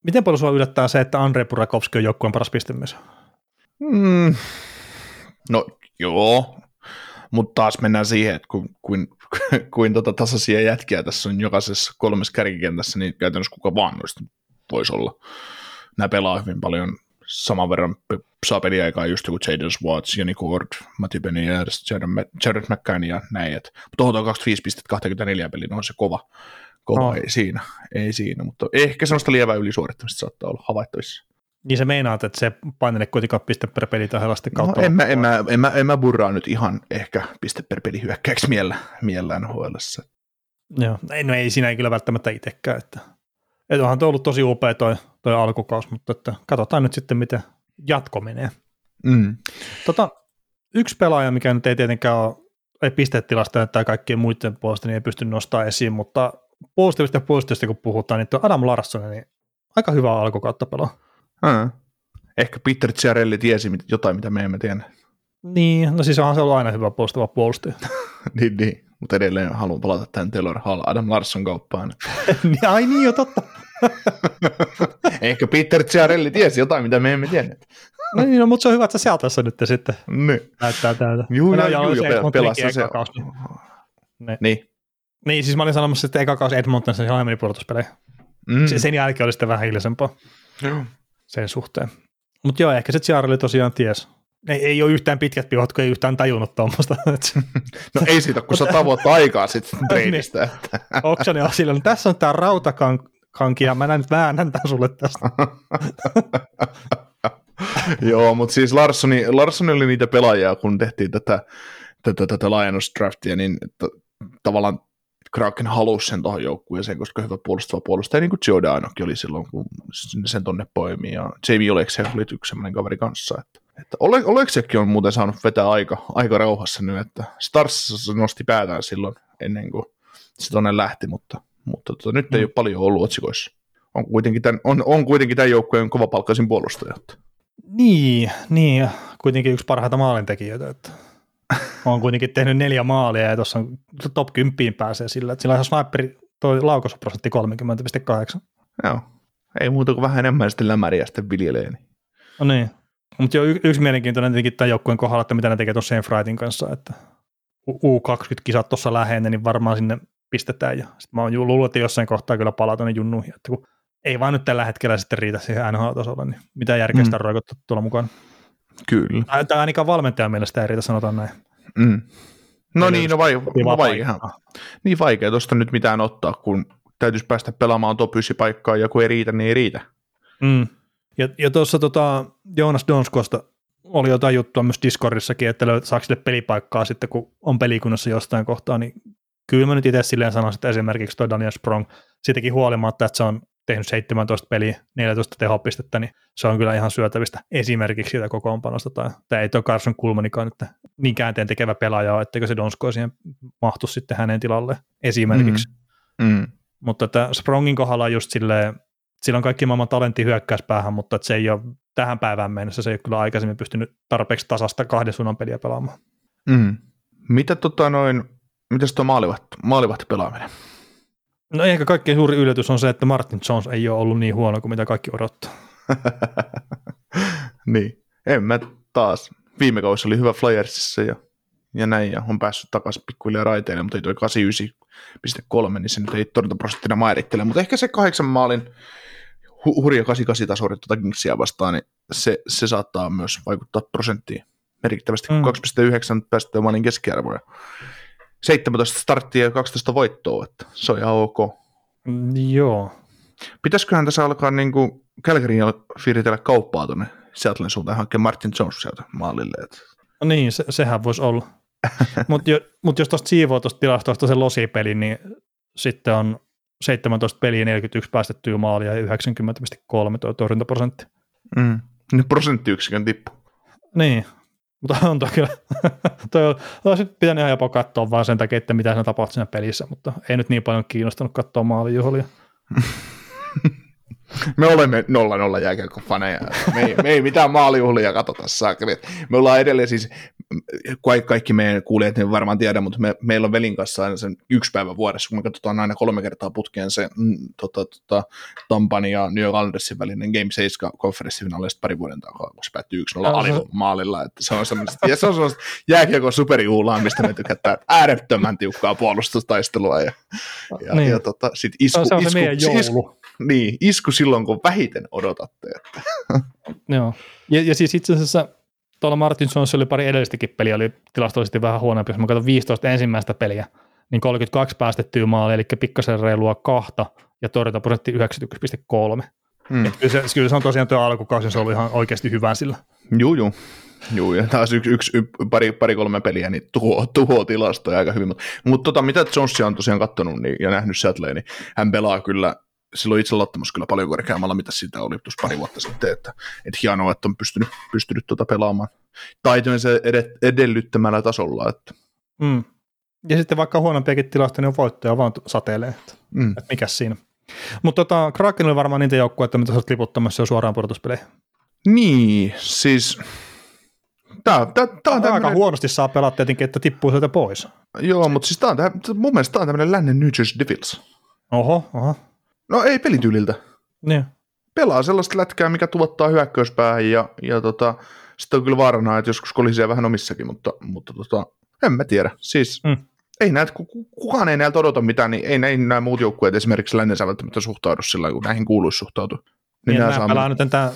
miten paljon sinua yllättää se, että Andre Purakovski on joukkueen paras pistemies? Mm. No joo, mutta taas mennään siihen, että kuin, kuin, kuin tota tasaisia jätkiä tässä on jokaisessa kolmessa kärkikentässä, niin käytännössä kuka vaan noista voisi olla. Nämä pelaa hyvin paljon saman verran saa peliaikaa just joku Jaden Watts, Joni Cord, Matthew Beniers, Jared McCann ja näin. Et, mutta on 25 pistettä 24 pelin, on se kova. Kova, no. ei siinä, ei siinä, mutta ehkä sellaista lievää ylisuorittamista saattaa olla havaittavissa. Niin se meinaat, että se painele kuitenkaan piste per peli tahdella kautta. No, en, mä, en, mä, en, mä, en mä burraa nyt ihan ehkä piste per peli hyökkäyksi miellä, miellä NHLssä. Joo, no ei siinä ei kyllä välttämättä itsekään, että että onhan tuo ollut tosi upea toi, toi alkukaus, mutta että katsotaan nyt sitten, miten jatko menee. Mm. Tota, yksi pelaaja, mikä nyt ei tietenkään ole, ei pistetilastoja tai kaikkien muiden puolesta, niin ei pysty nostamaan esiin, mutta puolustavista ja puolustavista kun puhutaan, niin tuo Adam Larsson, niin aika hyvä alkukautta pelaa. Hmm. Ehkä Peter Ciarelli tiesi jotain, mitä me emme tiedä. Niin, no siis onhan se ollut aina hyvä puolustava puolustaja. niin, niin mutta edelleen haluan palata tämän Taylor Hall Adam Larson kauppaan. Niin, ai niin jo, totta. Ehkä Peter Ciarelli tiesi jotain, mitä me emme tienneet. no niin, no, mutta se on hyvä, että sä tässä nyt sitten niin. näyttää täältä. Juu, no, juu, juu, pelasi se. Niin. niin. Niin, siis mä olin sanomassa, että eka kausi Edmontonissa ihan meni pudotuspelejä. Mm. Sen jälkeen oli sitten vähän hiljaisempaa joo. sen suhteen. Mutta joo, ehkä se Ciarelli tosiaan ties ei, ei ole yhtään pitkät pihot, kun ei yhtään tajunnut tuommoista. no ei siitä, kun sä tavoit aikaa sitten treidistä. Oksani on sillä, no tässä on tämä rautakanki ja mä nyt väännän tämän sulle tästä. Joo, mutta siis Larssoni, Larssoni oli niitä pelaajia, kun tehtiin tätä, tätä, tätä laajennusdraftia, niin t- tavallaan Kraken halusi sen tuohon joukkueeseen, koska hyvä puolustava puolustaja, niin kuin Giordanokin oli silloin, kun sen tonne poimi, ja Jamie Olekse oli yksi sellainen kaveri kanssa, että että Ole, Oleksekin on muuten saanut vetää aika, aika rauhassa nyt, että Stars nosti päätään silloin ennen kuin se tuonne lähti, mutta, mutta tota, nyt mm. ei ole paljon ollut otsikoissa. On kuitenkin tämän, on, on kuitenkin tämän joukkueen kovapalkkaisin puolustaja. Niin, niin, kuitenkin yksi parhaita maalintekijöitä, että on kuitenkin tehnyt neljä maalia ja tuossa on top 10 pääsee sillä, että sillä on sniperi, toi laukausprosentti 30,8. Joo, ei muuta kuin vähän enemmän sitten lämäriä sitten viljelee. Niin. No niin, mutta jo y- yksi mielenkiintoinen tietenkin tämän joukkueen kohdalla, että mitä ne tekee tuossa Frightin kanssa, että U20-kisat tuossa läheinen, niin varmaan sinne pistetään. Ja sitten mä oon luullut, että jossain kohtaa kyllä palaa tuonne junnuihin, että kun ei vaan nyt tällä hetkellä sitten riitä siihen NHL-tasolla, niin mitä järkeä sitä mm. roikottaa tuolla mukaan. Kyllä. Tai, tai ainakaan valmentajan mielestä ei riitä, sanotaan näin. Mm. No Eli niin, no, vai, no vaikea. Niin vaikea tuosta nyt mitään ottaa, kun täytyisi päästä pelaamaan top paikkaa ja kun ei riitä, niin ei riitä. Mm. Ja, ja tuossa tota, Joonas Donskosta oli jotain juttua myös Discordissakin, että saako sille pelipaikkaa sitten, kun on pelikunnassa jostain kohtaa, niin kyllä mä nyt itse silleen sanoisin, että esimerkiksi toi Daniel Sprong, siitäkin huolimatta, että se on tehnyt 17 peliä, 14 tehopistettä, niin se on kyllä ihan syötävistä esimerkiksi siitä kokoonpanosta. Tai, tämä ei ole Carson Kulmanikaan että niin käänteen tekevä pelaaja etteikö se Donsko siihen mahtu sitten hänen tilalle esimerkiksi. Mm. Mm. Mutta että Sprongin kohdalla just silleen, sillä on kaikki maailman talentti hyökkäyspäähän, mutta että se ei ole tähän päivään mennessä, se ei ole kyllä aikaisemmin pystynyt tarpeeksi tasasta kahden suunnan peliä pelaamaan. Mm. Mitä tota noin, mitäs tuo maalivahti, maalivahti pelaaminen? No ehkä kaikkein suuri yllätys on se, että Martin Jones ei ole ollut niin huono kuin mitä kaikki odottaa. niin, en mä taas. Viime kausi oli hyvä Flyersissa ja, ja näin, ja on päässyt takaisin pikkuhiljaa raiteille, mutta ei toi 89,3, niin se nyt ei torjuntaprosenttina määrittele, mutta ehkä se kahdeksan maalin hu- hurja 88 taso tuota Kingsia vastaan, niin se, se saattaa myös vaikuttaa prosenttiin merkittävästi, kun mm. 2,9 päästöä maalin keskiarvoja. 17 starttia ja 12 voittoa, että se on ihan ok. Mm, joo. Pitäisiköhän tässä alkaa niin kuin Calgaryin fiiritellä kauppaa tuonne Seattlein suuntaan hankkia Martin Jones sieltä maalille. Että. No niin, se, sehän voisi olla. Mutta jo, mut jos tuosta siivoo tuosta tilastosta se losipeli, niin sitten on 17 peliä, 41 päästettyä maalia ja 90,3 tuo torjuntaprosentti. Mm. Niin prosenttiyksikön tippu. Niin, mutta on kyllä, toi on, olisi pitänyt ihan jopa katsoa vaan sen takia, että mitä siinä tapahtui siinä pelissä, mutta ei nyt niin paljon kiinnostanut katsoa maalijuhlia. me olemme 0-0 jääkiekko-faneja. Me ei, me ei mitään maalijuhlia katsota saakeli. Me ollaan edelleen siis, kaikki meidän kuulijat ne varmaan tiedä, mutta me, meillä on velin kanssa aina sen yksi päivä vuodessa, kun me katsotaan aina kolme kertaa putkeen se mm, tota, tota, Tampan ja New York Islandersin välinen Game 7 konferenssifinaalista pari vuoden takaa, kun se päättyi 1-0 alivomaalilla. Että se on semmoista, ja se on semmoista jääkiekon superjuhlaa, mistä me tykätään äärettömän tiukkaa puolustustaistelua ja, ja, niin. ja tota, sit isku, se on se isku, meidän joulu. isku, niin, isku silloin, kun vähiten odotatte. Että. Joo, ja, ja siis itse asiassa tuolla Martin Jones oli pari edellistäkin peliä, oli tilastollisesti vähän huonompi, jos mä katson 15 ensimmäistä peliä, niin 32 päästettyä maalia, eli pikkasen reilua kahta, ja torjuntaprosentti 91,3. Hmm. Kyllä, se, kyllä se on tosiaan tuo alkukausi, se oli ihan oikeasti hyvä sillä. Juu, juu. Joo, ja taas yksi, yksi, pari, pari, kolme peliä, niin tuho, tuho tilastoja aika hyvin. Mutta, mutta tota, mitä Jonesia on tosiaan katsonut niin, ja nähnyt Seattleen, niin hän pelaa kyllä silloin itse luottamus kyllä paljon korkeammalla, mitä sitä oli tuossa pari vuotta sitten, että, että hienoa, että on pystynyt, pystynyt tuota pelaamaan se edellyttämällä tasolla. Että. Mm. Ja sitten vaikka huonompiakin tilastoja, niin voittoja vaan sateilee, että, mm. että mikä siinä. Mutta tota, Kraken oli varmaan niitä joukkueita, mitä sä olet liputtamassa jo suoraan pudotuspeleihin. Niin, siis Tää, tää, tää on tämmönen... Aika huonosti saa pelata tietenkin, että tippuu sieltä pois. Joo, mutta siis tää on, mun mielestä tämä on tämmöinen lännen New Jersey Devils. Oho, oho. No ei pelityyliltä. Niin. Pelaa sellaista lätkää, mikä tuottaa hyökkäyspäähän ja, ja tota, sitten on kyllä vaarana, että joskus kolisee vähän omissakin, mutta, mutta tota, en mä tiedä. Siis mm. ei näet, kukaan ei näiltä odota mitään, niin ei näin nämä muut joukkueet esimerkiksi lännensä välttämättä suhtaudu sillä kun näihin kuuluisi suhtautua. Niin, niin nämä pelaa nyt tämän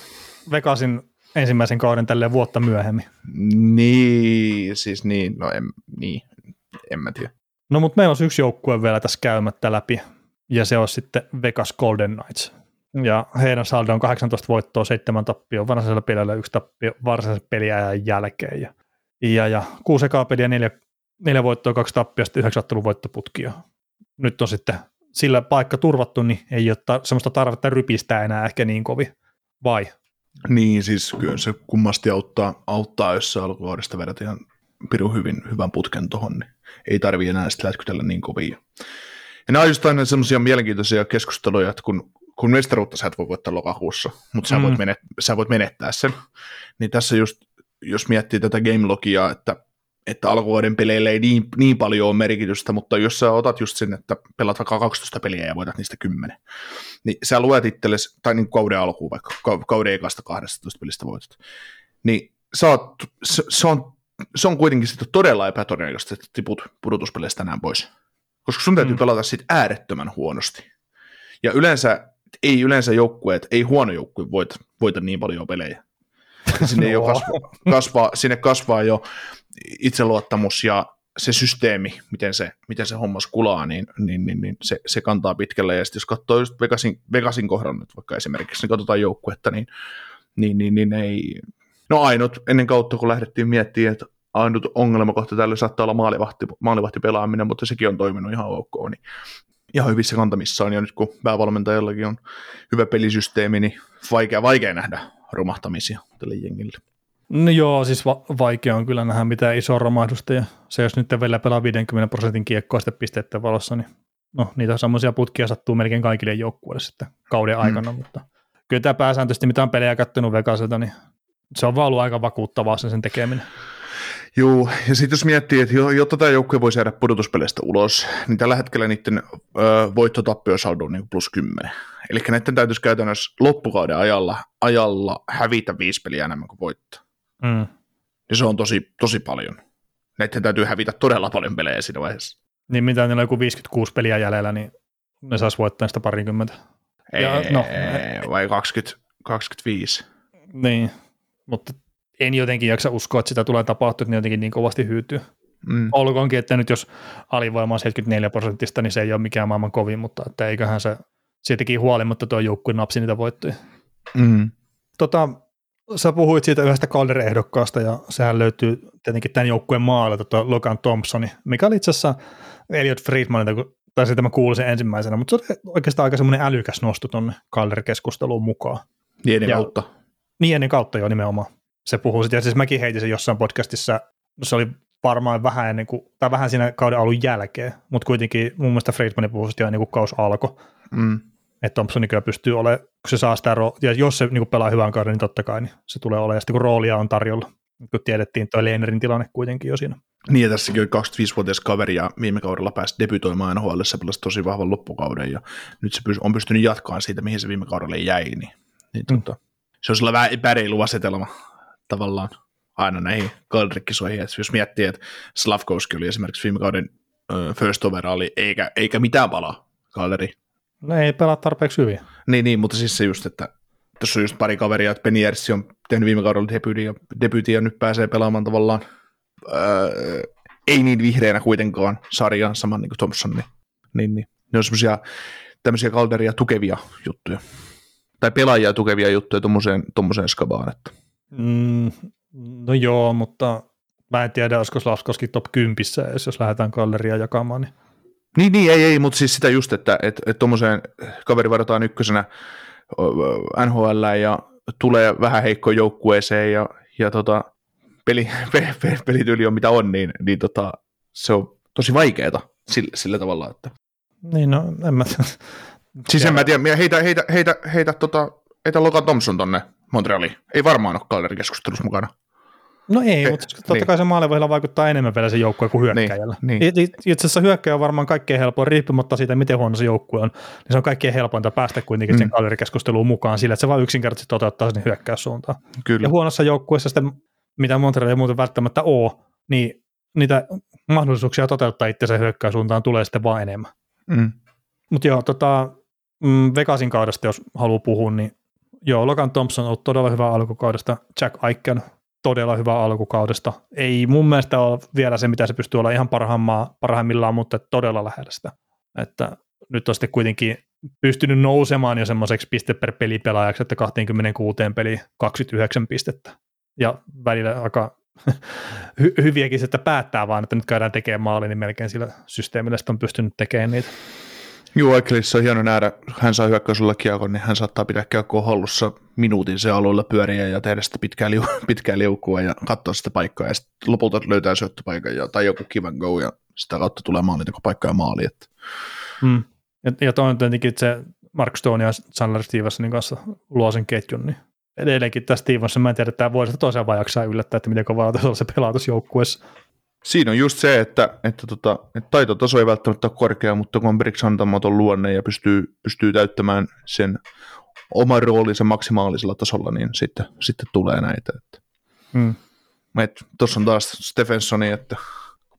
Vegasin ensimmäisen kauden tälle vuotta myöhemmin. Niin, siis niin, no en, niin, en mä tiedä. No mutta meillä on yksi joukkue vielä tässä käymättä läpi, ja se on sitten Vegas Golden Knights. Ja heidän saldo on 18 voittoa, 7 tappioa varsinaisella pelillä, yksi tappio varsinaisen peliajan jälkeen. Ja, ja, ja kuusi ekaa peliä, neljä, neljä voittoa, kaksi tappia, sitten yhdeksän ottelun voittoputkia. Nyt on sitten sillä paikka turvattu, niin ei ole ta- semmoista tarvetta rypistää enää ehkä niin kovin. Vai? Niin, siis kyllä se kummasti auttaa, auttaa jos sä alkuvuodesta vedät ihan pirun hyvin, hyvän putken tuohon, niin ei tarvi enää sitten lätkytellä niin kovin. Ja nämä on just aina semmoisia mielenkiintoisia keskusteluja, että kun, kun mestaruutta sä et voi voittaa lokakuussa, mutta sä, mm. voit menet, sä voit menettää sen, niin tässä just, jos miettii tätä game logia, että, että alkuvuoden peleillä ei niin, niin paljon ole merkitystä, mutta jos sä otat just sen, että pelaat vaikka 12 peliä ja voitat niistä 10, niin sä luet itsellesi, tai niin kauden alkuun vaikka, kauden ekasta 12 pelistä voitat, niin sä oot, se, se, on, se on kuitenkin sitten todella epätodennäköistä, että tiput pudotuspeleistä tänään pois koska sun täytyy mm. pelata sit äärettömän huonosti. Ja yleensä, ei yleensä joukkueet, ei huono joukkue voita, voita niin paljon pelejä. Sinne, no. jo kasvaa, kasvaa, sinne kasvaa jo itseluottamus ja se systeemi, miten se, miten se hommas kulaa, niin, niin, niin, niin se, se, kantaa pitkälle. Ja sitten jos katsoo just Vegasin, Vegasin kohdan nyt vaikka esimerkiksi, niin katsotaan joukkuetta, niin, niin, niin, niin ei... No ainut ennen kautta, kun lähdettiin miettimään, että ainut ongelmakohta tällä saattaa olla maalivahti, maalivahti pelaaminen, mutta sekin on toiminut ihan ok. Niin, ihan hyvissä kantamissaan, ja nyt kun päävalmentajallakin on hyvä pelisysteemi, niin vaikea, vaikea nähdä romahtamisia tälle jengille. No joo, siis va- vaikea on kyllä nähdä mitään isoa romahdusta, ja se jos nyt vielä pelaa 50 prosentin kiekkoa sitten pisteiden valossa, niin no, niitä semmoisia putkia sattuu melkein kaikille joukkueille sitten kauden mm. aikana, mutta kyllä tämä pääsääntöisesti, mitä on pelejä kattonut Vegaselta, niin se on vaan ollut aika vakuuttavaa sen, sen tekeminen. Joo, ja sitten jos miettii, että jotta tämä joukkue voisi jäädä pudotuspeleistä ulos, niin tällä hetkellä niiden voittotappiosaldo on niin plus 10. Eli näiden täytyisi käytännössä loppukauden ajalla, ajalla hävitä viisi peliä enemmän kuin voittaa. Mm. Ja se on tosi, tosi paljon. Näiden täytyy hävitä todella paljon pelejä siinä vaiheessa. Niin mitä niillä on joku 56 peliä jäljellä, niin ne saisi voittaa sitä parikymmentä. Ei, ja, no, vai 20, 25. Niin, mutta en jotenkin jaksa uskoa, että sitä tulee tapahtua, että ne jotenkin niin kovasti hyytyy. Mm. Olkoonkin, että nyt jos alivoima on 74 prosentista, niin se ei ole mikään maailman kovin, mutta että eiköhän se siitäkin huolimatta tuo joukkue napsi niitä voittoja. Mm. Tota, sä puhuit siitä yhdestä Calder-ehdokkaasta, ja sehän löytyy tietenkin tämän joukkueen maalilta tuo Logan Thompsoni, mikä oli itse asiassa Elliot Friedmanilta, tai sitä mä kuulin sen ensimmäisenä, mutta se oli oikeastaan aika semmoinen älykäs nosto tuonne Calder-keskusteluun mukaan. Niin kautta. Niin ennen kautta jo nimenomaan. Se puhuu sitten, ja siis mäkin heitin sen jossain podcastissa, no se oli varmaan vähän ennen kuin, tai vähän siinä kauden alun jälkeen, mutta kuitenkin mun mielestä Friedmanin puhui jo ennen kuin kaus alkoi. Mm. Että Thompson kyllä pystyy olemaan, kun se saa sitä ro- ja jos se niin kuin pelaa hyvän kauden, niin totta kai niin se tulee olemaan, ja sitten kun roolia on tarjolla, kun tiedettiin tuo Lehnerin tilanne kuitenkin jo siinä. Niin, ja tässäkin oli 25-vuotias kaveri, ja viime kaudella pääsi debytoimaan NHL, se pelasi tosi vahvan loppukauden, ja nyt se on pystynyt jatkaan siitä, mihin se viime kaudella jäi, niin, niin mm. tota, se on sillä vähän epäreilu asetelma tavallaan aina näihin Kaldrikkisoihin, että jos miettii, että Slavkowski oli esimerkiksi viime kauden uh, first overaali, eikä, eikä mitään palaa Kalderi. No ei pelaa tarpeeksi hyvin. Niin, niin, mutta siis se just, että tuossa on just pari kaveria, että Penny Erssi on tehnyt viime kaudella debyytin ja, debyytin ja nyt pääsee pelaamaan tavallaan öö, ei niin vihreänä kuitenkaan sarjaan saman niin kuin Thompson, niin, niin, niin. ne on semmoisia tämmöisiä kalderia tukevia juttuja. Tai pelaajia tukevia juttuja tuommoiseen skabaan. Että. Mm, no joo, mutta mä en tiedä, olisiko Slavskoski top 10, jos lähdetään kalleria jakamaan. Niin. Niin, niin ei, ei, mutta siis sitä just, että et, et tuommoiseen kaveri varataan ykkösenä NHL ja tulee vähän heikkoon joukkueeseen ja, ja tota, peli, pe, pe, pelityyli on mitä on, niin, niin tota, se on tosi vaikeeta sillä, sillä tavalla. Että. Niin, no en mä Siis en mä tiedä, heitä, heitä, heitä, heitä, tota, heitä Logan Thompson tonne Montrealiin. Ei varmaan ole Calgary-keskustelussa mukana. No ei, ei mutta totta niin. kai se maalivahilla vaikuttaa enemmän vielä se joukkue kuin hyökkäjällä. Niin, niin. Itse asiassa hyökkäjä on varmaan kaikkein helpoin, riippumatta siitä, miten huono se joukkue on, niin se on kaikkein helpointa päästä kuitenkin mm. sen Calgary-keskusteluun mukaan sillä, että se vaan yksinkertaisesti toteuttaa sinne hyökkäyssuuntaan. Kyllä. Ja huonossa joukkueessa sitten, mitä Montreal ei muuten välttämättä ole, niin niitä mahdollisuuksia toteuttaa itse hyökkäyssuuntaan tulee sitten vaan enemmän. Mm. Mutta joo, tota, mm, Vegasin kaudesta, jos haluaa puhua, niin joo, Logan Thompson on ollut todella hyvä alkukaudesta, Jack Aiken todella hyvä alkukaudesta. Ei mun mielestä ole vielä se, mitä se pystyy olla ihan parhaimmillaan, mutta todella lähellä sitä. Että nyt on sitten kuitenkin pystynyt nousemaan jo semmoiseksi piste per pelipelaajaksi, että 26 peli 29 pistettä. Ja välillä aika hy- hyviäkin, että päättää vaan, että nyt käydään tekemään maali, niin melkein sillä systeemillä on pystynyt tekemään niitä. Joo, Ekelissa on hieno nähdä, hän saa hyökkäysulla kiekon, niin hän saattaa pitää kiekkoa hallussa minuutin se alueella pyöriä ja tehdä sitä pitkää, liu, pitkää liukua ja katsoa sitä paikkaa ja sitten lopulta löytää syöttöpaikan ja, tai joku kivan go ja sitä kautta tulee maali, paikka ja maali. Että. Hmm. Ja, ja toinen tietenkin, se Mark Stone ja Chandler Stevensonin kanssa luo sen ketjun, niin edelleenkin tässä Stevenson, mä en tiedä, että tämä vuodesta toiseen vaan jaksaa yllättää, että miten kovaa se pelaa tuossa joukkueessa. Siinä on just se, että, että, tota, että taitotaso ei välttämättä ole korkea, mutta kun on antamaton luonne ja pystyy, pystyy täyttämään sen oman roolinsa maksimaalisella tasolla, niin sitten, sitten tulee näitä. Että. Hmm. Tuossa on taas Stephensoni, että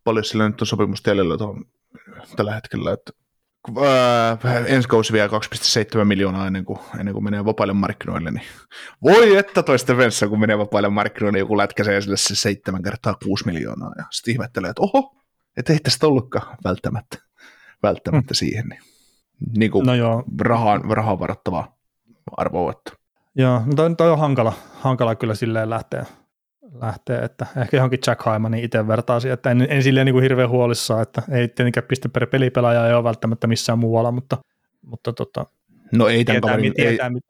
paljon sillä nyt on sopimusta jäljellä tällä hetkellä, että äh, ensi kausi vielä 2,7 miljoonaa ennen kuin, ennen kuin menee vapaille markkinoille, niin voi että toista Venssä, kun menee vapaille markkinoille, joku lätkäsee sille se 7 kertaa 6 miljoonaa, ja sitten ihmettelee, että oho, että ei tästä ollutkaan välttämättä, välttämättä hmm. siihen, niin, niin kuin no joo. rahaan, rahaan varattavaa arvoa. Joo, no toi, toi on hankala, hankala kyllä silleen lähteä, lähtee, että ehkä johonkin Jack Hymanin itse vertaisi, että en, en silleen niin kuin hirveän huolissaan, että ei tietenkään piste per pelipelaaja ei ole välttämättä missään muualla, mutta, mutta tota, No ei tämän tietää, kaverin, tietää, ei, mit-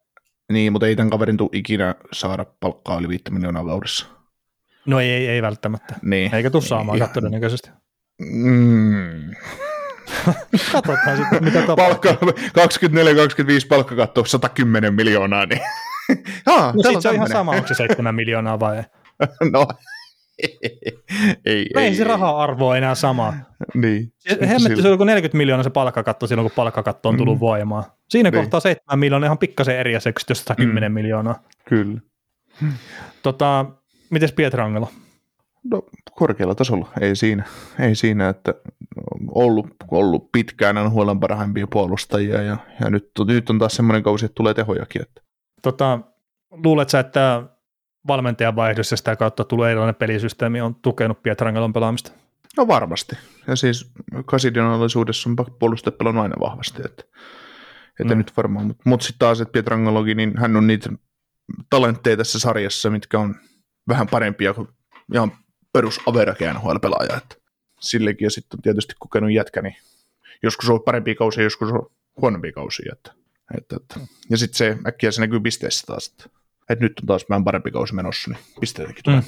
niin, mutta ei tämän kaverin tule ikinä saada palkkaa yli 5 miljoonaa vuodessa. no ei, ei, ei välttämättä, Niin. eikä tuu saamaan Ja- ja. todennäköisesti. Mm. Katsotaan sitten, mitä tapahtuu. Palkka, 24-25 palkkakatto, 110 miljoonaa, niin Haa, No sit se on ihan sama, onko se 7 miljoonaa vai ei. no, ei, No ei se raha arvo enää sama. Niin. Hemmetti, se oli kuin 40 miljoonaa se palkkakatto silloin, kun palkkakatto on tullut Mm. voimaan. Siinä Niin. kohtaa 7 miljoonaa ihan pikkasen eri jos 110 Mm. miljoonaa. Kyllä. Tota, mites Pietrangelo? No, korkealla tasolla, ei siinä, ei siinä että ollut, ollut pitkään huolen parhaimpia puolustajia ja, ja nyt, nyt on taas semmoinen kausi, että tulee tehojakin. Että. Tota, luuletko sä, että valmentajan vaihdos ja sitä kautta tullut erilainen pelisysteemi on tukenut Pietrangelon pelaamista? No varmasti. Ja siis kasidionallisuudessa on puolustajat pelannut aina vahvasti. Että, että Mm. nyt varmaan, mutta mut sitten taas, että Pietrangologi, niin hän on niitä talentteja tässä sarjassa, mitkä on vähän parempia kuin ihan perus average NHL-pelaaja. Sillekin ja sitten on tietysti kokenut jätkä, niin joskus on parempia kausia, joskus on huonompia kausia. Että, että, että. Ja sitten se äkkiä se näkyy pisteissä taas, että, että nyt on taas vähän parempi kausi menossa, niin pisteitäkin tulee. Mm.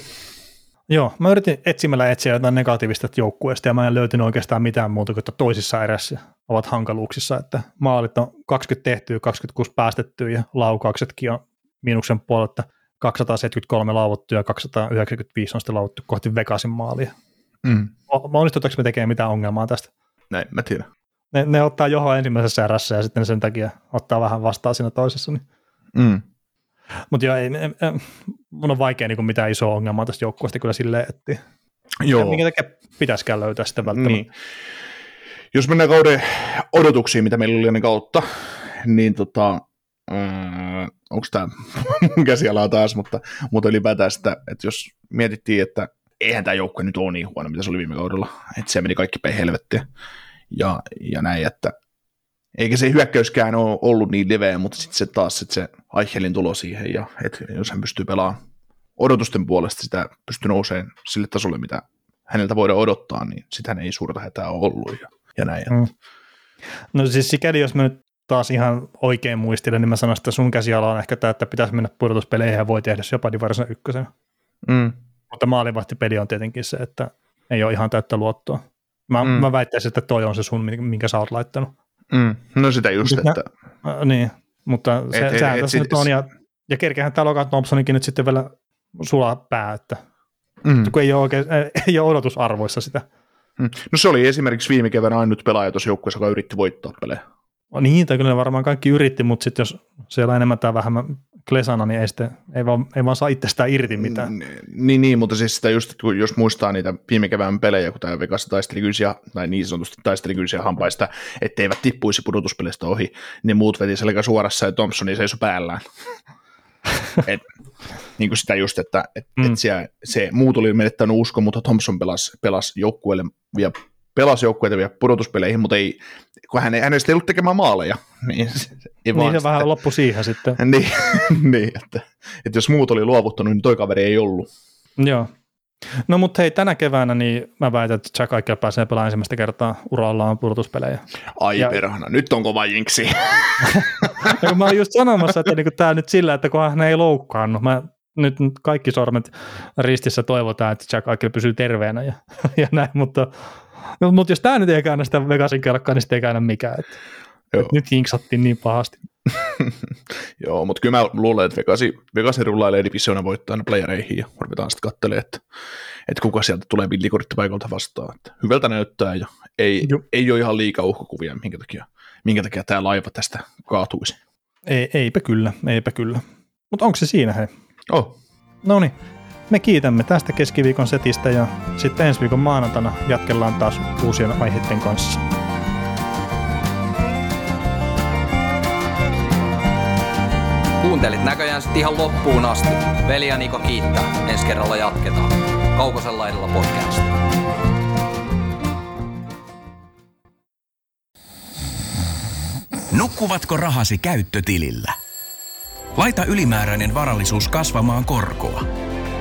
Joo, mä yritin etsimällä etsiä jotain negatiivista joukkueesta ja mä en löytynyt oikeastaan mitään muuta kuin että toisissa erässä ovat hankaluuksissa, että maalit on 20 tehtyä, 26 päästettyä ja laukauksetkin on miinuksen puolella, että 273 laavuttu ja 295 on sitten laavuttu kohti Vegasin maalia. Mm. Onnistutaanko me tekemään mitään ongelmaa tästä? Näin, mä tiedän. Ne, ne ottaa johon ensimmäisessä erässä ja sitten sen takia ottaa vähän vastaan siinä toisessa. Niin. Mm. Mutta joo, ei, ei, ei, mun on vaikea niin mitään isoa ongelmaa tästä joukkueesta kyllä silleen, että Joo. minkä takia pitäisikään löytää sitä välttämättä. Niin. Jos mennään kauden odotuksiin, mitä meillä oli ennen kautta, niin tota, onko tämä mun käsialaa taas, mutta, mutta ylipäätään sitä, että jos mietittiin, että eihän tämä joukkue nyt ole niin huono, mitä se oli viime kaudella, että se meni kaikki päin helvettiä ja, ja näin, että eikä se hyökkäyskään ole ollut niin leveä, mutta sitten se taas sit se Aichelin tulo siihen, ja että jos hän pystyy pelaamaan odotusten puolesta sitä, pystyy nousemaan sille tasolle, mitä häneltä voidaan odottaa, niin sitähän ei suurta hätää ole ollut ja, ja näin. Mm. No siis sikäli, jos mä nyt taas ihan oikein muistelen, niin mä sanoisin, että sun käsiala on ehkä tämä, että pitäisi mennä pudotuspeleihin ja voi tehdä se jopa Divarisen ykkösen. Mm. Mutta maalivahtipeli on tietenkin se, että ei ole ihan täyttä luottoa. Mä, mm. mä väittäisin, että toi on se sun, minkä sä oot laittanut. Mm. No sitä just, Nyt nä- että Äh, niin, mutta se, Et- et- sehän et tässä sit- nyt on. Ja, ja kerkehän tämä Logan Thompsonikin nyt sitten vielä sulaa pää, että mm. kun ei ole, oikein, ei ole odotusarvoissa sitä. Mm. No se oli esimerkiksi viime keväänä ainut pelaaja tuossa joukkueessa, joka yritti voittaa pelejä. Niin, tai kyllä varmaan kaikki yritti, mutta sitten jos siellä enemmän tai vähemmän klesana, niin ei, sitten, ei, vaan, ei vaan saa itsestään irti mitään. Niin, niin, mutta siis sitä just, että kun jos muistaa niitä viime kevään pelejä, kun tämä Vegas taisteli kynsiä, tai niin sanotusti taisteli kynsiä hampaista, etteivät tippuisi pudotuspelistä ohi, niin muut veti selkä suorassa ja Thompsoni seisoi päällään. et, niin kuin sitä just, että et, Mm. et siellä, se muut oli menettänyt uskon, mutta Thompson pelasi, pelasi joukkueelle vielä pelasi joukkueita vielä pudotuspeleihin, mutta ei, kun hän ei, hänestä ei ollut tekemään maaleja. Niin, se, ei Niin vaan se vähän loppui siihen sitten. niin, niin että, että, jos muut oli luovuttanut, niin toi kaveri ei ollut. Joo. No mutta hei, tänä keväänä niin mä väitän, että Jack Eichel pääsee pelaamaan ensimmäistä kertaa urallaan pudotuspelejä. Ai Ja- perhana, nyt on kova jinksi. Ja kun mä olin just sanomassa, että niinku tämä nyt sillä, että kun hän ei loukkaannut, mä nyt kaikki sormet ristissä toivotaan, että Jack Eichel pysyy terveenä ja, ja näin, mutta, no, mutta jos tämä nyt ei käännä sitä Vegasin kelkkaa, niin sitten ei käännä mikään. Että, Joo. että nyt hinksattiin niin pahasti. Joo, mutta kyllä mä luulen, että Vegasi, Vegasi rullailee divisiona voittaa playereihin ja ruvetaan sitten katselemaan, että, että kuka sieltä tulee villikorttipaikalta vastaan. Että hyvältä näyttää ja ei, Joo. ei ole ihan liikaa uhkakuvia, minkä takia, minkä takia tämä laiva tästä kaatuisi. Ei, eipä kyllä, eipä kyllä. Mutta onko se siinä hei? Oh, No niin, me kiitämme tästä keskiviikon setistä ja sitten ensi viikon maanantaina jatkellaan taas uusien aiheiden kanssa. Kuuntelit näköjään sitten ihan loppuun asti. Veli ja Niko kiittää. Ensi kerralla jatketaan. Kaukosella edellä podcast. Nukkuvatko rahasi käyttötilillä? Laita ylimääräinen varallisuus kasvamaan korkoa.